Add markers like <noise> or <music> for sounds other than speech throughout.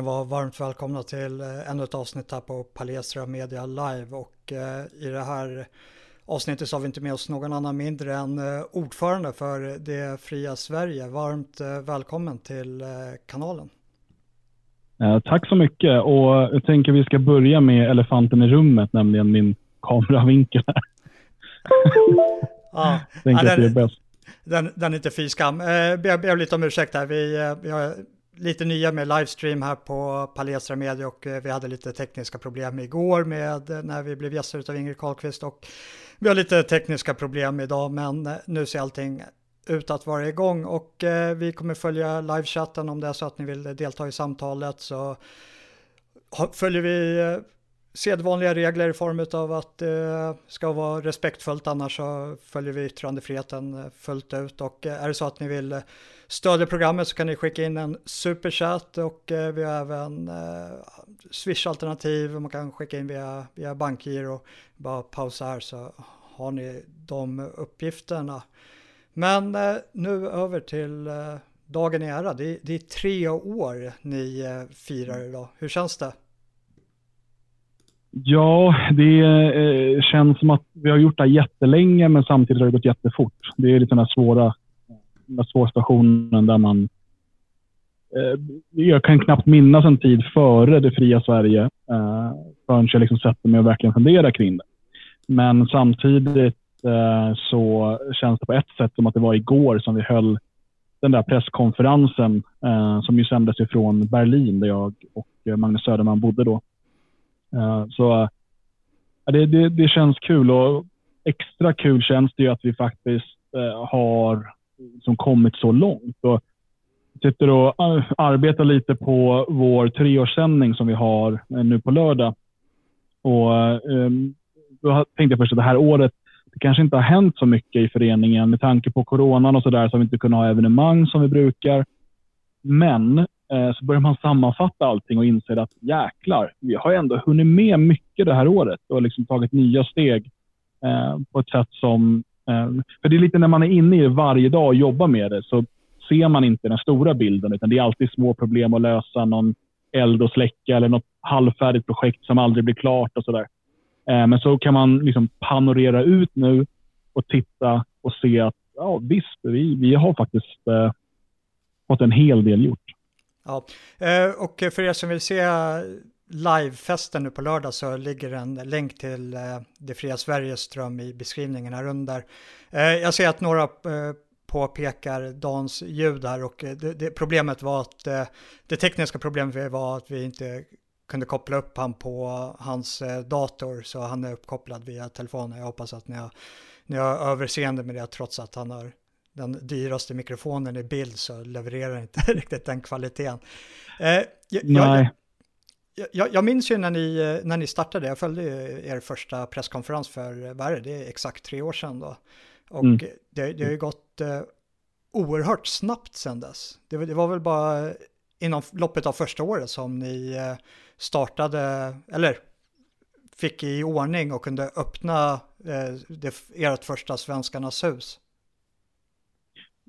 Ni vara varmt välkomna till eh, ännu ett avsnitt här på Palestra Media Live och eh, i det här avsnittet så har vi inte med oss någon annan mindre än eh, ordförande för det fria Sverige. Varmt välkommen till kanalen. Tack så mycket och jag tänker vi ska börja med elefanten i rummet, nämligen min kameravinkel. <laughs> ja, ja, den, den, den är inte fy skam. Jag ber lite om ursäkt här. Vi, har lite nya med livestream här på Palestra Media och eh, vi hade lite tekniska problem igår med eh, när vi blev gäster av Ingrid Karlqvist och vi har lite tekniska problem idag men eh, nu ser allting ut att vara igång och vi kommer följa livechatten om det är så att ni vill delta i samtalet så följer vi sedvanliga regler i form av att det ska vara respektfullt annars så följer vi yttrandefriheten eh, fullt ut och eh, är det så att ni vill stödja programmet så kan ni skicka in en superchat och vi har även Swish-alternativ. Man kan skicka in via, via bankgiro. Bara pausa här så har ni de uppgifterna. Men nu över till dagen i ära. Det, det är tre år ni firar idag. Hur känns det? Ja, det eh, känns som att vi har gjort det här jättelänge men samtidigt har det gått jättefort. Det är lite den här svåra den svåra situationen där man... Eh, jag kan knappt minnas en tid före det fria Sverige eh, förrän jag liksom sätter mig och verkligen funderar kring det. Men samtidigt eh, så känns det på ett sätt som att det var igår som vi höll den där presskonferensen eh, som ju sändes ifrån Berlin där jag och Magnus Söderman bodde då. Eh, så det, det, det, känns kul och extra kul känns det ju att vi faktiskt eh, har som kommit så långt. Och sitter och eh, arbetar lite på vår treårssändning som vi har nu på lördag. Och, ehm, då tänkte jag först att det här året det kanske inte har hänt så mycket i föreningen. Med tanke på coronan och sådär så har vi inte kunnat ha evenemang som vi brukar. Men Eh, så börjar man sammanfatta allting och inser att jäklar, vi har ändå hunnit med mycket det här året och liksom tagit nya steg eh, på ett sätt som eh, för det är lite när man är inne i det varje dag och jobbar med det så ser man inte den stora bilden utan det är alltid små problem att lösa. Någon eld att släcka eller något halvfärdigt projekt som aldrig blir klart och sådär. Men så kan man liksom panorera ut nu och titta och se att ja, visst, vi, vi har faktiskt eh, fått en hel del gjort. Ja, eh, och för er som vill se livefesten nu på lördag så ligger en länk till eh, Det fria Sveriges dröm i beskrivningen här under. Eh, jag ser att några påpekar Dans ljud här och det, det, problemet var att det tekniska problemet var att vi inte kunde koppla upp han på hans dator så han är uppkopplad via telefonen. Jag hoppas att ni har, ni har överseende med det trots att han har den dyraste mikrofonen i bild så levererar inte <laughs> riktigt den kvaliteten. Eh, jag, Nej jag, jag minns ju när ni, när ni startade, jag följde er första presskonferens för, vad är det, det är exakt tre år sedan då. Och mm. det, det har ju gått eh, oerhört snabbt sedan dess. Det, det, var väl bara inom loppet av första året som ni eh, startade, eller fick i ordning och kunde öppna eh, det, ert första Svenskarnas hus.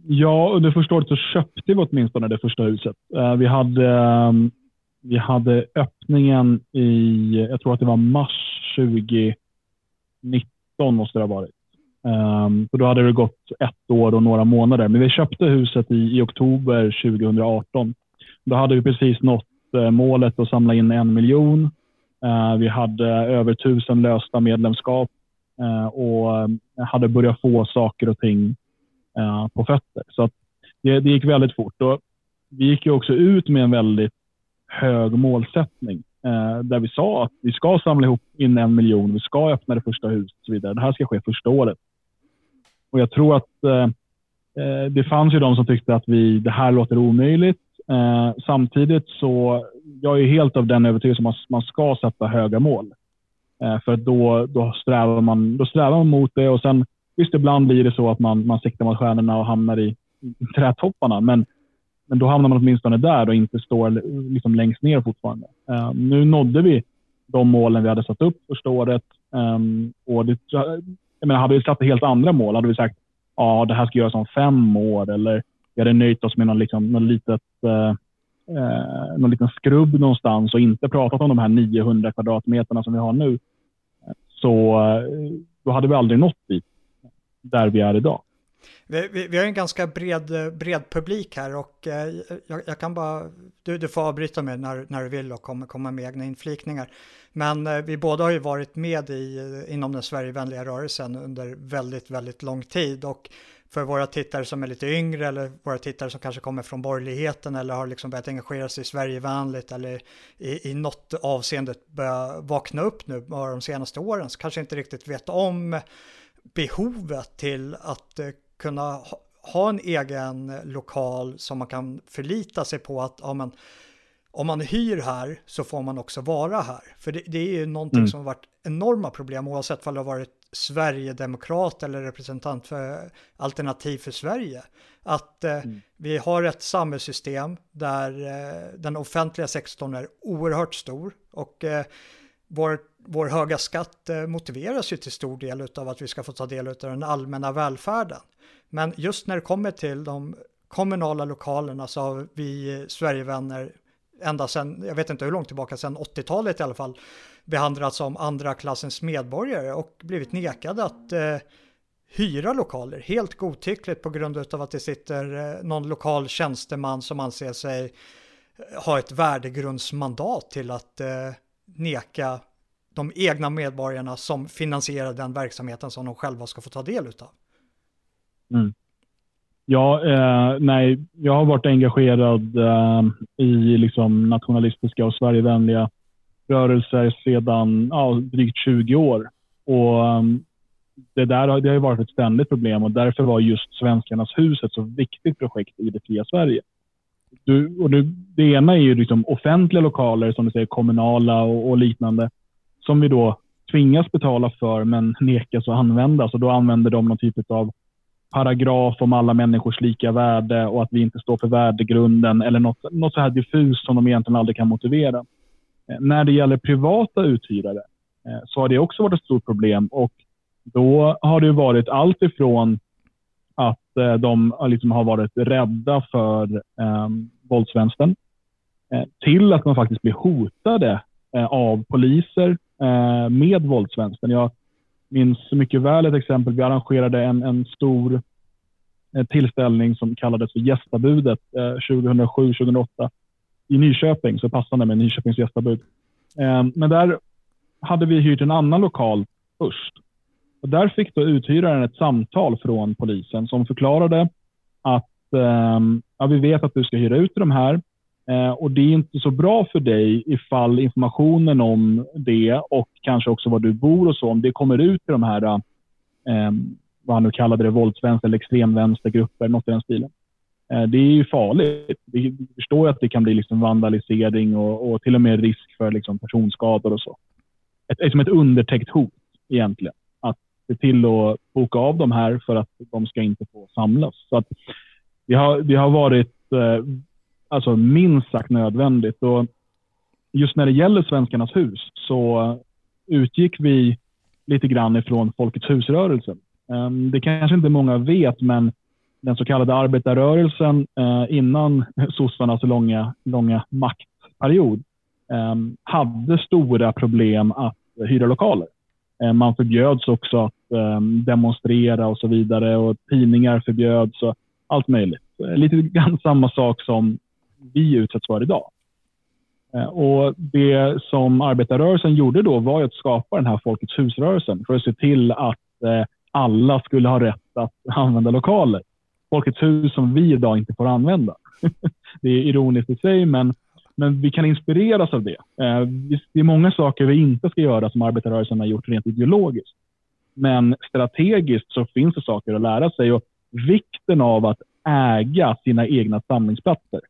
Ja, under första året så köpte vi åtminstone det första huset. Eh, vi hade ehm, vi hade öppningen i, jag tror att det var mars 2019 måste det ha varit. Ehm, så då hade det gått ett år och några månader. Men vi köpte huset i, i oktober 2018. Då hade vi precis nått eh, målet att samla in en miljon. Eh, vi hade över tusen lösta medlemskap och ehm, hade börjat få saker och ting Eh, på fötter. Så det, det, gick väldigt fort. Och vi gick ju också ut med en väldigt hög målsättning. Eh, där vi sa att vi ska samla ihop in en miljon, vi ska öppna det första huset och så vidare. Det här ska ske första året. Och jag tror att eh, eh det fanns ju de som tyckte att vi, det här låter omöjligt. Eh, samtidigt så, jag är helt av den övertygelsen att man ska sätta höga mål. Eh, för då, då, strävar man, då strävar man mot det och sen visst ibland blir det så att man, man siktar mot stjärnorna och hamnar i, trädtopparna. Men men då hamnar man åtminstone där och inte står liksom längst ner fortfarande. Uh, nu nådde vi de målen vi hade satt upp första året. Um, och det, jag menar, hade vi satt helt andra mål, hade vi sagt ja, det här ska göras om fem år eller vi hade nöjt oss med någon, liksom, någon, litet eh, eh någon liten skrubb någonstans och inte pratat om de här 900 kvadratmeterna som vi har nu, så eh, då hade vi aldrig nått dit, där vi är idag. Vi, vi, vi, har en ganska bred, bred publik här och eh, jag, jag, kan bara, du, du får avbryta mig när, när du vill och komma, komma med egna inflikningar. Men eh, vi båda har ju varit med i, eh, inom den Sverigevänliga rörelsen under väldigt, väldigt lång tid och för våra tittare som är lite yngre eller våra tittare som kanske kommer från borgerligheten eller har liksom börjat engagera sig i Sverigevänligt eller i, i något avseende börjat vakna upp nu bara de senaste åren så kanske inte riktigt vet om behovet till att eh, kunna ha, ha en egen lokal som man kan förlita sig på att ja, men, om man hyr här så får man också vara här. För det, det är ju någonting mm. som har varit enorma problem oavsett om det har varit Sverigedemokrat eller representant för Alternativ för Sverige. Att eh, mm. vi har ett samhällssystem där eh, den offentliga sektorn är oerhört stor och eh, vår, vår höga skatt eh, motiveras ju till stor del av att vi ska få ta del av den allmänna välfärden. Men just när det kommer till de kommunala lokalerna så har vi Sverigevänner ända sedan, jag vet inte hur långt tillbaka, sedan 80-talet i alla fall, behandlats som andra klassens medborgare och blivit nekade att eh, hyra lokaler helt godtyckligt på grund av att det sitter eh, någon lokal tjänsteman som anser sig ha ett värdegrundsmandat till att eh, neka de egna medborgarna som finansierar den verksamheten som de själva ska få ta del av. Mm. Ja, eh, nej, jag har varit engagerad eh, i liksom nationalistiska och Sverigevänliga rörelser sedan ja, drygt 20 år. Och um, det där har, det har varit ett ständigt problem och därför var just Svenskarnas hus ett så viktigt projekt i det fria Sverige. Du, och du, det ena är ju liksom offentliga lokaler, som du säger, kommunala och, och liknande, som vi då tvingas betala för men nekas att använda. Så då använder de någon typ av paragraf om alla människors lika värde och att vi inte står för värdegrunden eller något, något så här diffust som de egentligen aldrig kan motivera. Eh, när det gäller privata uthyrare eh, så har det också varit ett stort problem och då har det varit allt ifrån att eh, de liksom har varit rädda för ehm, eh, våldsvänstern till att man faktiskt blir hotade av poliser Eh, med våldsvänstern. Jag minns mycket väl ett exempel. Vi arrangerade en, en stor eh, tillställning som kallades för Gästabudet eh, 2007-2008 i Nyköping, så passande med Nyköpings gästabud. Men där hade vi hyrt en annan lokal först. Och där fick då uthyraren ett samtal från polisen som förklarade att ja, vi vet att du ska hyra ut de här Eh, och det är inte så bra för dig ifall informationen om det och kanske också var du bor och så, om det kommer ut till de här, eh, vad han nu kallade det, våldsvänster eller extremvänstergrupper, något i den stilen. Eh, det är ju farligt. Vi förstår att det kan bli liksom vandalisering och, och till och med risk för liksom personskador och så. Ett, som ett undertäckt hot egentligen. Att se till att boka av de här för att de ska inte få samlas. Så att det, har, det har varit eh, alltså minst sagt nödvändigt. Och just när det gäller Svenskarnas hus så utgick vi lite grann ifrån Folkets husrörelsen. Ehm, det kanske inte många vet, men den så kallade arbetarrörelsen eh, innan <laughs> sossarnas långa, långa maktperiod ehm, hade stora problem att hyra lokaler. Ehm, man förbjöds också att demonstrera och så vidare och tidningar förbjöds och allt möjligt. Lite grann samma sak som vi utsätts för idag. Eh, och Det som arbetarrörelsen gjorde då var att skapa den här Folkets husrörelsen för att se till att eh, alla skulle ha rätt att <laughs> använda lokaler. Folkets hus som vi idag inte får använda. <laughs> det är ironiskt i sig, men, men vi kan inspireras av det. Eh, det är många saker vi inte ska göra som arbetarrörelsen har gjort rent ideologiskt. Men strategiskt så finns det saker att lära sig och vikten av att äga sina egna samlingsplatser,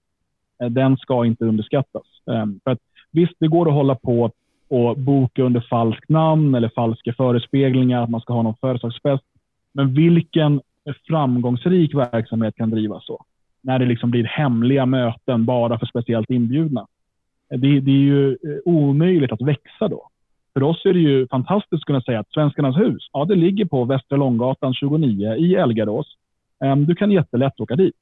Eh, den ska inte underskattas. Ehm, för att, visst, det går att hålla på och boka under falskt namn eller falska förespeglingar att man ska ha någon företagsfest. Men vilken framgångsrik verksamhet kan drivas så. När det liksom blir hemliga möten bara för speciellt inbjudna. Eh, det, det, är ju eh, omöjligt att växa då. För oss är det ju fantastiskt att kunna säga att Svenskarnas hus, ja det ligger på Västra Långgatan 29 i Elgarås. Ehm, du kan jättelätt åka dit.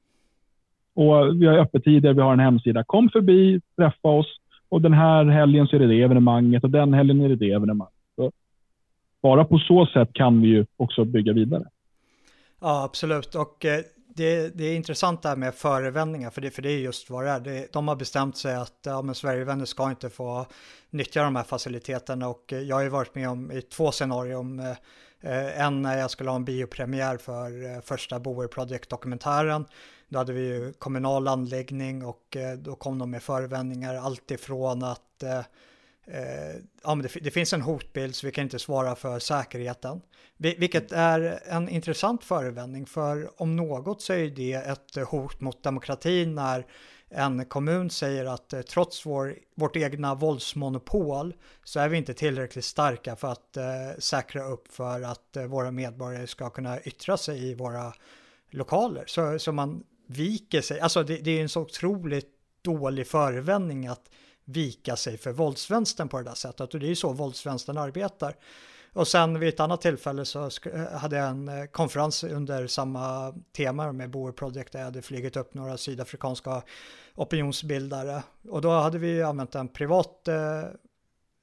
Och vi har öppettider, vi har en hemsida. Kom förbi, träffa oss. Och den här helgen så är det det evenemanget och den helgen är det det evenemanget. Så bara på så sätt kan vi ju också bygga vidare. Ja, absolut. Och eh, det, det är intressant det här med förevändningar, för det, för det är just vad det är. Det, de har bestämt sig att ja, men Sverigevänner ska inte få nyttja de här faciliteterna och eh, jag har ju varit med om i två scenarier. Eh, eh, en när jag skulle ha en biopremiär för eh, första Boer Project-dokumentären. Då hade vi ju kommunal anläggning och eh, då kom de med förevändningar alltifrån att eh, eh, ja, men det, det, finns en hotbild så vi kan inte svara för säkerheten. Vilket är en intressant förevändning för om något så är det ett hot mot demokratin när en kommun säger att eh, trots vår, vårt egna våldsmonopol så är vi inte tillräckligt starka för att eh, säkra upp för att eh, våra medborgare ska kunna yttra sig i våra lokaler. Så, så man viker sig, alltså det, det är en så otroligt dålig förevändning att vika sig för våldsvänstern på det där sättet och det är ju så våldsvänstern arbetar. Och sen vid ett annat tillfälle så eh, hade jag en eh, konferens under samma tema med Boer Project där jag hade flugit upp några sydafrikanska opinionsbildare. Och då hade vi använt en privat eh,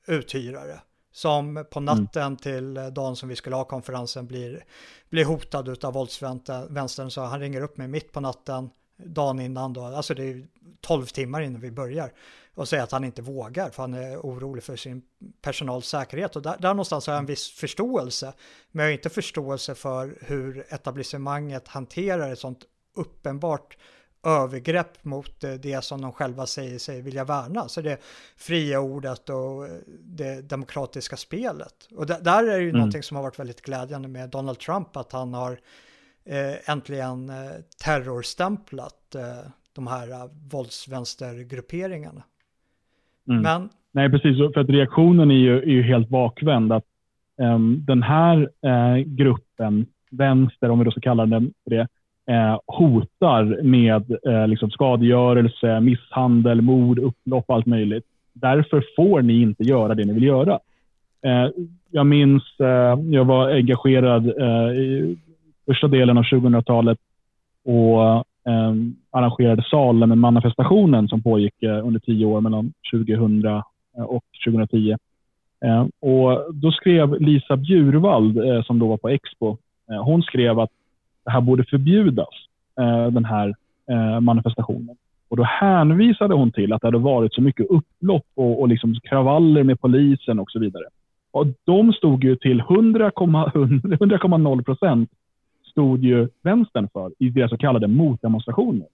uthyrare som på mm. natten mm. till dagen som vi skulle ha konferensen blir, blir hotad av våldsvänstern. Så han ringer upp mig mitt på natten dagen innan då, alltså det är 12 timmar innan vi börjar och säger att han inte vågar för han är orolig för sin personals säkerhet. Och där, där någonstans har jag en viss förståelse. Men jag har inte förståelse för hur etablissemanget hanterar ett sånt uppenbart övergrepp mot eh, det som de själva säger sig vilja värna. Så det fria ordet och eh, det demokratiska spelet. Och där är det ju mm. någonting som har varit väldigt glädjande med Donald Trump, att han har eh, äntligen terrorstämplat de här våldsvänstergrupperingarna. Mm. Men, Nej, precis. För att reaktionen är ju, är ju helt bakvänd. Att, um, den här uh, gruppen, vänster, om vi då ska kalla den för det, eh, hotar med eh, liksom skadegörelse, misshandel, mord, upplopp, allt möjligt. Därför får ni inte göra det ni vill göra. Eh, jag minns, eh, jag var engagerad eh, i första delen av 2000-talet och eh, arrangerade Salem-manifestationen som pågick eh, under tio år mellan 2000 och 2010. Eh, och då skrev Lisa Bjurvald, eh, som då var på Expo, eh, hon skrev att det här borde förbjudas, eh, den här eh, manifestationen. Och Då hänvisade hon till att det hade varit så mycket upplopp och, och liksom kravaller med polisen och så vidare. Och De stod ju till 100,0 <laughs> procent stod ju vänstern för i deras så kallade motdemonstrationer.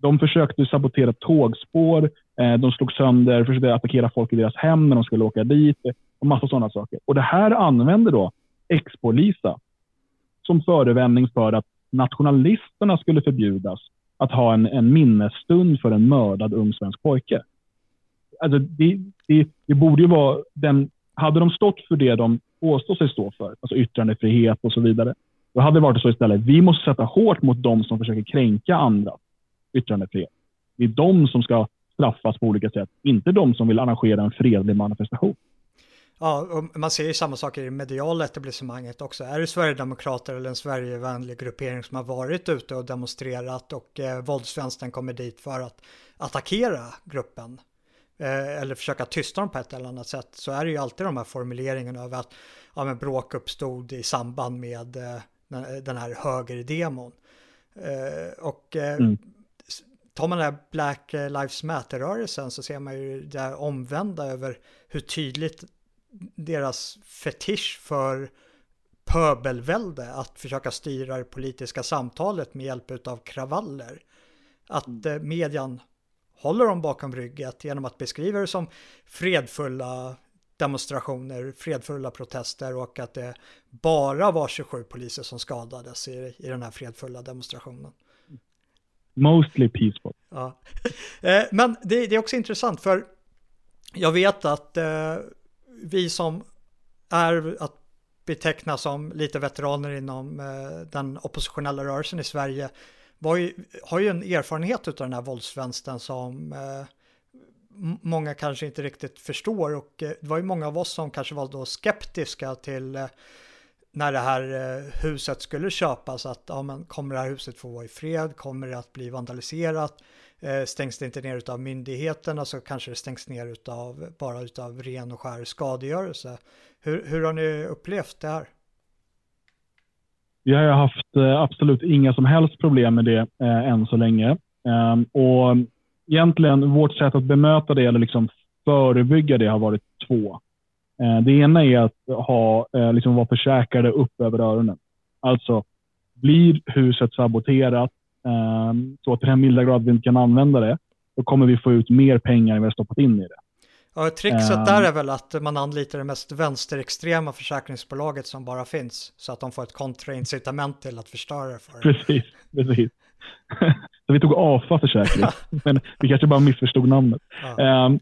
De försökte sabotera tågspår, eh, de slog sönder, försökte attackera folk i deras hem när de skulle åka dit och massa sådana saker. Och Det här använde då ex-Polisa som förevändning för att nationalisterna skulle förbjudas att ha en, en minnesstund för en mördad ung svensk pojke. Alltså det, det, det borde ju vara den, hade de stått för det de påstår sig stå för, alltså yttrandefrihet och så vidare, då hade det varit så istället. Vi måste sätta hårt mot de som försöker kränka andra yttrandefrihet. Det är de som ska straffas på olika sätt, inte de som vill arrangera en fredlig manifestation. Ja, man ser ju samma saker i mediala etablissemanget också. Är det Sverigedemokrater eller en Sverigevänlig gruppering som har varit ute och demonstrerat och eh, våldsvänstern kommer dit för att attackera gruppen eh, eller försöka tysta dem på ett eller annat sätt så är det ju alltid de här formuleringarna över att ja, men bråk uppstod i samband med eh, den här högerdemon. Eh, och eh, mm. tar man den här Black Lives Matter-rörelsen så ser man ju det omvända över hur tydligt deras fetisch för pöbelvälde, att försöka styra det politiska samtalet med hjälp av kravaller. Att mm. eh, median håller dem bakom rygget genom att beskriva det som fredfulla demonstrationer, fredfulla protester och att det bara var 27 poliser som skadades i, i den här fredfulla demonstrationen. Mostly peaceful. Ja. <laughs> Eh, men det, det, är också intressant för jag vet att eh, vi som är att beteckna som lite veteraner inom eh, den oppositionella rörelsen i Sverige ju, har ju en erfarenhet av den här våldsvänstern som eh, många kanske inte riktigt förstår och eh, det var ju många av oss som kanske var då skeptiska till när det här huset skulle köpas att ja, men kommer det här huset få vara i fred? Kommer det att bli vandaliserat? Eh, stängs det inte ner av myndigheterna så kanske det stängs ner utav, bara utav ren och skär skadegörelse. Hur, hur har ni upplevt det här? Vi har haft eh, absolut inga som helst problem med det eh, än så länge. Ehm, och egentligen vårt sätt att bemöta det eller liksom förebygga det har varit två. Eh, det ena är att ha, eh, liksom vara försäkrade upp över öronen. Alltså, blir huset saboterat så till den milda grad vi inte kan använda det, då kommer vi få ut mer pengar än vi har stoppat in i det. Ja, trickset där är väl att man anlitar det mest vänsterextrema försäkringsbolaget som bara finns, så att de får ett kontraincitament till att förstöra för Precis, precis. <laughs> så vi tog AFA försäkring, <laughs> men vi kanske bara missförstod namnet. Ja. Um,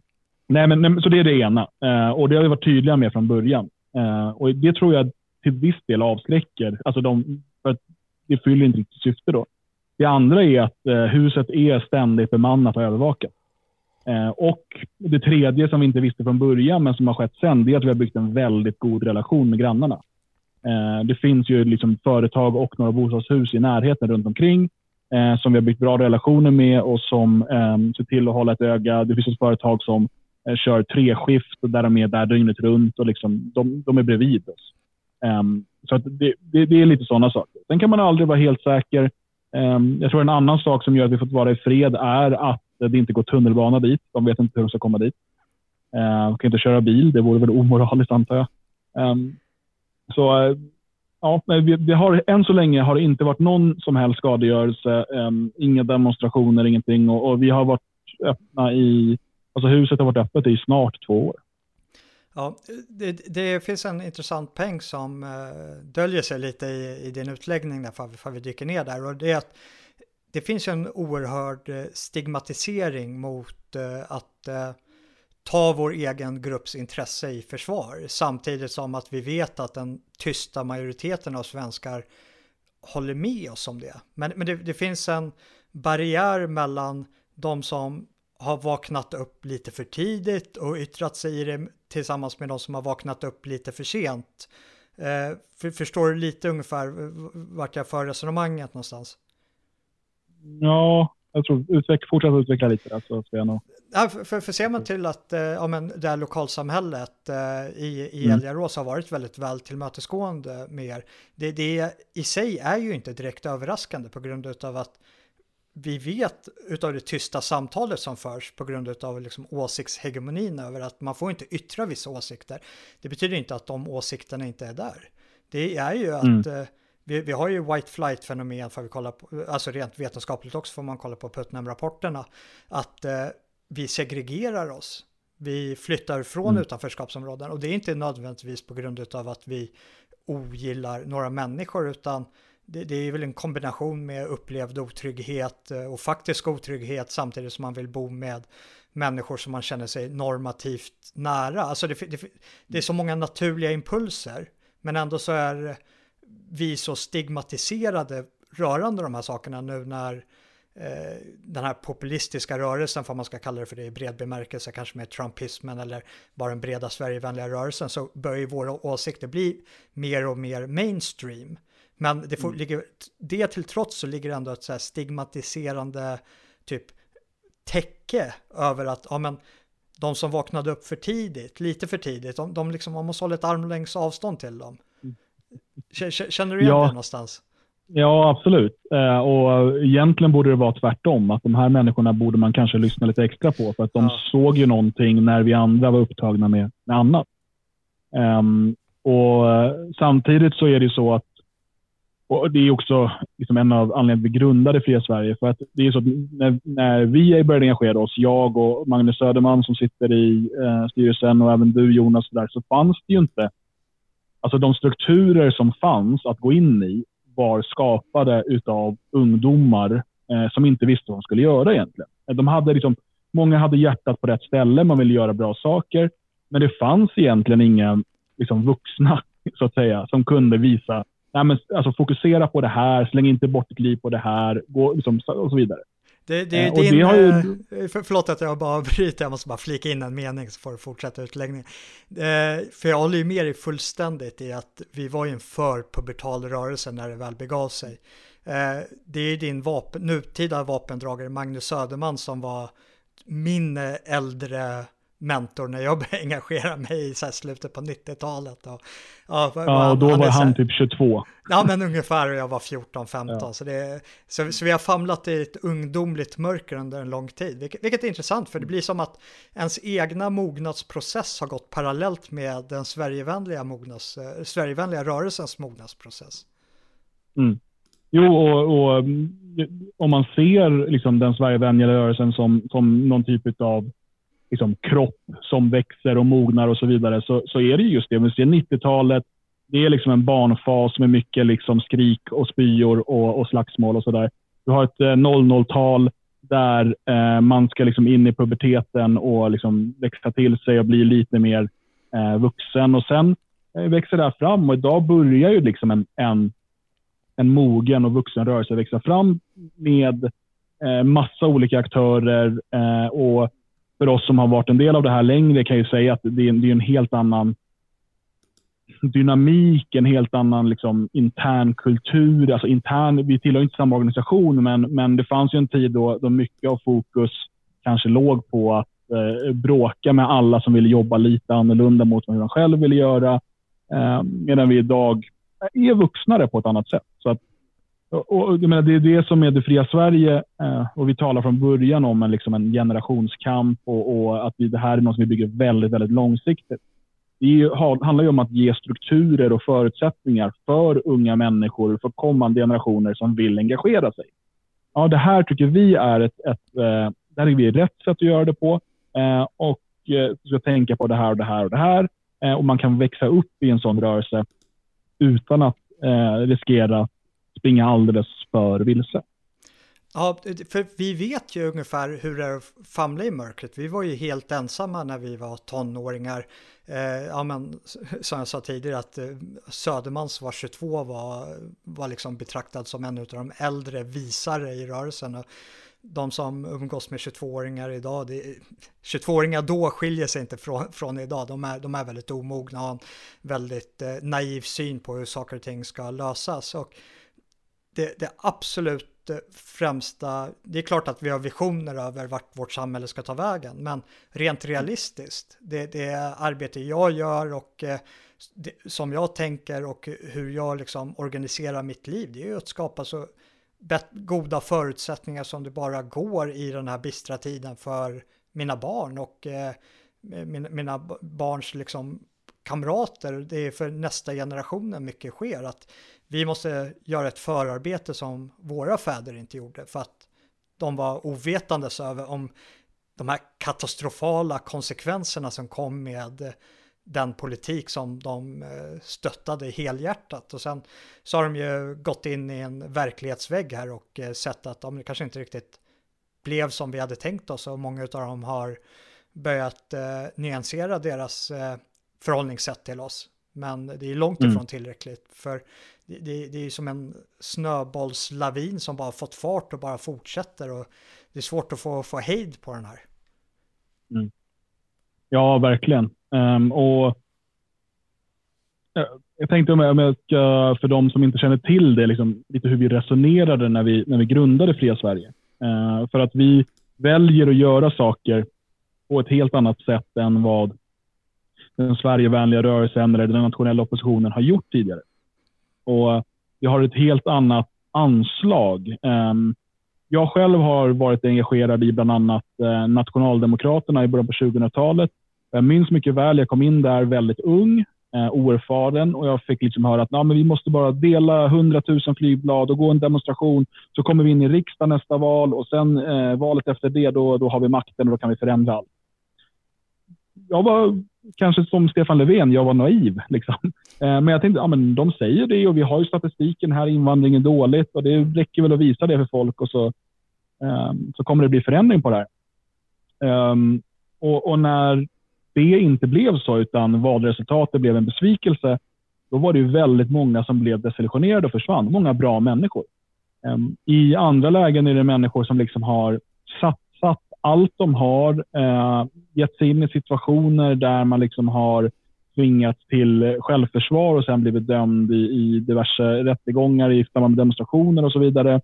Nej, men, nej, så det är det ena. Eh, och det har vi varit tydliga med från början. Eh, och det tror jag till viss del avskräcker. Alltså de, för att det fyller inte riktigt syfte då. Det andra är att eh, huset är ständigt bemannat och övervakat. Eh, och det tredje som vi inte visste från början, men som har skett sen, det är att vi har byggt en väldigt god relation med grannarna. Eh, det finns ju liksom företag och några bostadshus i närheten runt omkring eh, som vi har byggt bra relationer med och som ehm, ser till att hålla ett öga. Det finns ett företag som Eh, kör treskift där de är där dygnet runt och liksom, de, de är bredvid oss. Ehm, så det, det, det, är lite sådana saker. Sen kan man aldrig vara helt säker. Ehm, jag tror en annan sak som gör att vi fått vara i fred är att det inte går tunnelbana dit. De vet inte hur de ska komma dit. Ehm, de kan inte köra bil. Det vore väl omoraliskt antar jag. Ehm, så ja, vi, har, än så länge har det inte varit någon som helst skadegörelse. Inga demonstrationer, ingenting. Och, och vi har varit öppna i Alltså huset har varit öppet i snart två år. Ja, det, det, finns en intressant peng som eh, döljer sig lite i, i din utläggning där för, för vi dyker ner där och det är att det finns en oerhörd eh, stigmatisering mot eh, att eh, ta vår egen grupps intresse i försvar samtidigt som att vi vet att den tysta majoriteten av svenskar håller med oss om det. Men, men det, det finns en barriär mellan de som har vaknat upp lite för tidigt och yttrat sig i det tillsammans med de som har vaknat upp lite för sent. Eh, för, förstår du lite ungefär vart jag för resonemanget någonstans? Ja, jag tror utveck, fortsätt utveckla lite där så ska jag nog. Ja, för, för, för ser man till att eh, ja, men det här lokalsamhället eh, i, i mm. Älgarås har varit väldigt väl tillmötesgående med er. Det, det i sig är ju inte direkt överraskande på grund av att vi vet utav det tysta samtalet som förs på grund utav liksom åsiktshegemonin över att man får inte yttra vissa åsikter. Det betyder inte att de åsikterna inte är där. Det är ju att mm. eh, vi, vi, har ju white flight fenomen för vi kollar på, alltså rent vetenskapligt också får man kolla på Putnam-rapporterna, att eh, vi segregerar oss. Vi flyttar från mm. utanförskapsområden och det är inte nödvändigtvis på grund av att vi ogillar några människor utan det, det, är väl en kombination med upplevd otrygghet eh, och faktisk otrygghet samtidigt som man vill bo med människor som man känner sig normativt nära. Alltså det, det, det är så många naturliga impulser men ändå så är vi så stigmatiserade rörande de här sakerna nu när eh, den här populistiska rörelsen, för man ska kalla det för det i bred bemärkelse, kanske med trumpismen eller bara den breda Sverigevänliga rörelsen, så börjar våra åsikter bli mer och mer mainstream. Men det, får, mm. ligger, det till trots så ligger det ändå ett så stigmatiserande typ täcke över att ja, men, de som vaknade upp för tidigt, lite för tidigt, de, de liksom, man måste hålla ett armlängds avstånd till dem. Mm. Känner du igen ja. det någonstans? Ja, absolut. Eh, och egentligen borde det vara tvärtom. Att de här människorna borde man kanske lyssna lite extra på. För att de ja. såg ju någonting när vi andra var upptagna med, med annat. Um, och Samtidigt så är det så att och Det är också liksom en av anledningarna till att vi grundade Fria Sverige. För att det är så att när, när vi började engagera oss, jag och Magnus Söderman som sitter i eh, styrelsen och även du Jonas, där, så fanns det ju inte... Alltså de strukturer som fanns att gå in i var skapade av ungdomar eh, som inte visste vad de skulle göra egentligen. De hade liksom, många hade hjärtat på rätt ställe, man ville göra bra saker. Men det fanns egentligen inga liksom, vuxna <laughs> så att säga, som kunde visa nej, men, alltså, fokusera på det här, släng inte bort ditt liv på det här gå, liksom, och så vidare. Det, det är din, det har ju... Eh, för, förlåt att jag bara <laughs> bryter, jag måste bara flika in en mening så får du fortsätta utläggningen. Eh, för jag håller ju med dig fullständigt i att vi var ju en förpubertal rörelse när det väl begav sig. Eh, det är din vapen, nutida vapendragare Magnus Söderman som var min äldre mentor när jag <laughs> började engagera mig i så slutet på 90-talet. Och, ja, ja, och då var han, typ 22. Ja, men ungefär och jag var 14-15. Ja. Så, så, så, vi har famlat i ett ungdomligt mörker under en lång tid, vilket, vilket, är intressant för det blir som att ens egna mognadsprocess har gått parallellt med den Sverigevänliga, mognads, eh, Sverigevänliga rörelsens mognadsprocess. Mm. Jo, och, och, mm, om man ser liksom, den Sverigevänliga rörelsen som, som någon typ av liksom, kropp som växer och mognar och så vidare, så, så är det just det. Vi ser 90-talet, det är liksom en barnfas med mycket liksom skrik och spyor och, och slagsmål och sådär. Du har ett eh, 00-tal där eh, man ska liksom in i puberteten och liksom växa till sig och bli lite mer eh, vuxen. Och Sen eh, växer det här fram och idag börjar ju liksom en, en, en mogen och vuxen rörelse växa fram med eh, massa olika aktörer eh, och för oss som har varit en del av det här längre kan jag säga att det är, det är en helt annan dynamik, en helt annan liksom, intern kultur. Alltså intern, vi tillhör inte samma organisation, men, men det fanns ju en tid då, då mycket av fokus kanske låg på att eh, bråka med alla som ville jobba lite annorlunda mot hur de själv ville göra. Eh, medan vi idag är vuxnare på ett annat sätt. Så att och, jag menar, det är det som är det fria Sverige eh, och vi talar från början om en, liksom en generationskamp och, och att vi, det här är något som vi bygger väldigt, väldigt långsiktigt. Det handlar ju om att ge strukturer och förutsättningar för unga människor, för kommande generationer som vill engagera sig. Ja, det här tycker vi är ett, ett eh, det här är vi rätt sätt att göra det på eh, och eh, ska tänka på det här och det här och det här. Eh, och man kan växa upp i en sån rörelse utan att eh, riskera springa alldeles för vilse. Ja, för vi vet ju ungefär hur det är att famla i mörkret. Vi var ju helt ensamma när vi var tonåringar. Eh, ja, men, som jag sa tidigare att eh, Södermans var 22 var, var liksom betraktad som en av de äldre visare i rörelsen. Och de som umgås med 22-åringar idag, 22-åringar då skiljer sig inte från, från idag. De är, de är väldigt omogna och har en väldigt eh, naiv syn på hur saker och ting ska lösas. Och det, det absolut eh, främsta, det är klart att vi har visioner över vart vårt samhälle ska ta vägen, men rent realistiskt, det, det arbete jag gör och eh, det, som jag tänker och hur jag liksom organiserar mitt liv, det är ju att skapa så goda förutsättningar som det bara går i den här bistra tiden för mina barn och eh, mina, mina barns liksom kamrater. Det är för nästa generationen mycket sker. Att vi måste göra ett förarbete som våra fäder inte gjorde för att de var ovetandes över om de här katastrofala konsekvenserna som kom med den politik som de eh, stöttade helhjärtat. Och sen så har de ju gått in i en verklighetsvägg här och eh, sett att de kanske inte riktigt blev som vi hade tänkt oss och många av dem har börjat eh, nyansera deras eh, förhållningssätt till oss. Men det är långt mm. ifrån mm. tillräckligt för det, det, det är som en snöbollslavin som bara fått fart och bara fortsätter och det är svårt att få, få hejd på den här. Mm. Ja, verkligen. Um, och eh, jag tänkte om jag ska, för de som inte känner till det, liksom, lite hur vi resonerade när vi, när vi grundade Fria Sverige. Uh, för att vi väljer att göra saker på ett helt annat sätt än vad den Sverigevänliga rörelsen eller den nationella oppositionen har gjort tidigare. Och vi har ett helt annat anslag. Ehm, jag själv har varit engagerad i bland annat eh, Nationaldemokraterna i början på 2000-talet. Jag minns mycket väl, jag kom in där väldigt ung, eh, oerfaren och jag fick liksom höra att nah, men vi måste bara dela 100 000 flygblad och gå en demonstration så kommer vi in i riksdagen nästa val och sen eh, valet efter det då, då har vi makten och då kan vi förändra allt. Jag var kanske som Stefan Löfven, jag var naiv. Liksom. Eh, men jag tänkte, ja, men de säger det och vi har ju statistiken här, invandringen är dåligt och det räcker väl att visa det för folk och så, ehm, så kommer det bli förändring på det här. Ehm, och, och, när det inte blev så, utan valresultatet blev en besvikelse, då var det ju väldigt många som blev desillusionerade och försvann. Många bra människor. Ehm, I andra lägen är det människor som liksom har satt allt de har, eh, gett sig in i situationer där man liksom har tvingats till självförsvar och sen blivit dömd i, i diverse rättegångar i samband med demonstrationer och så vidare.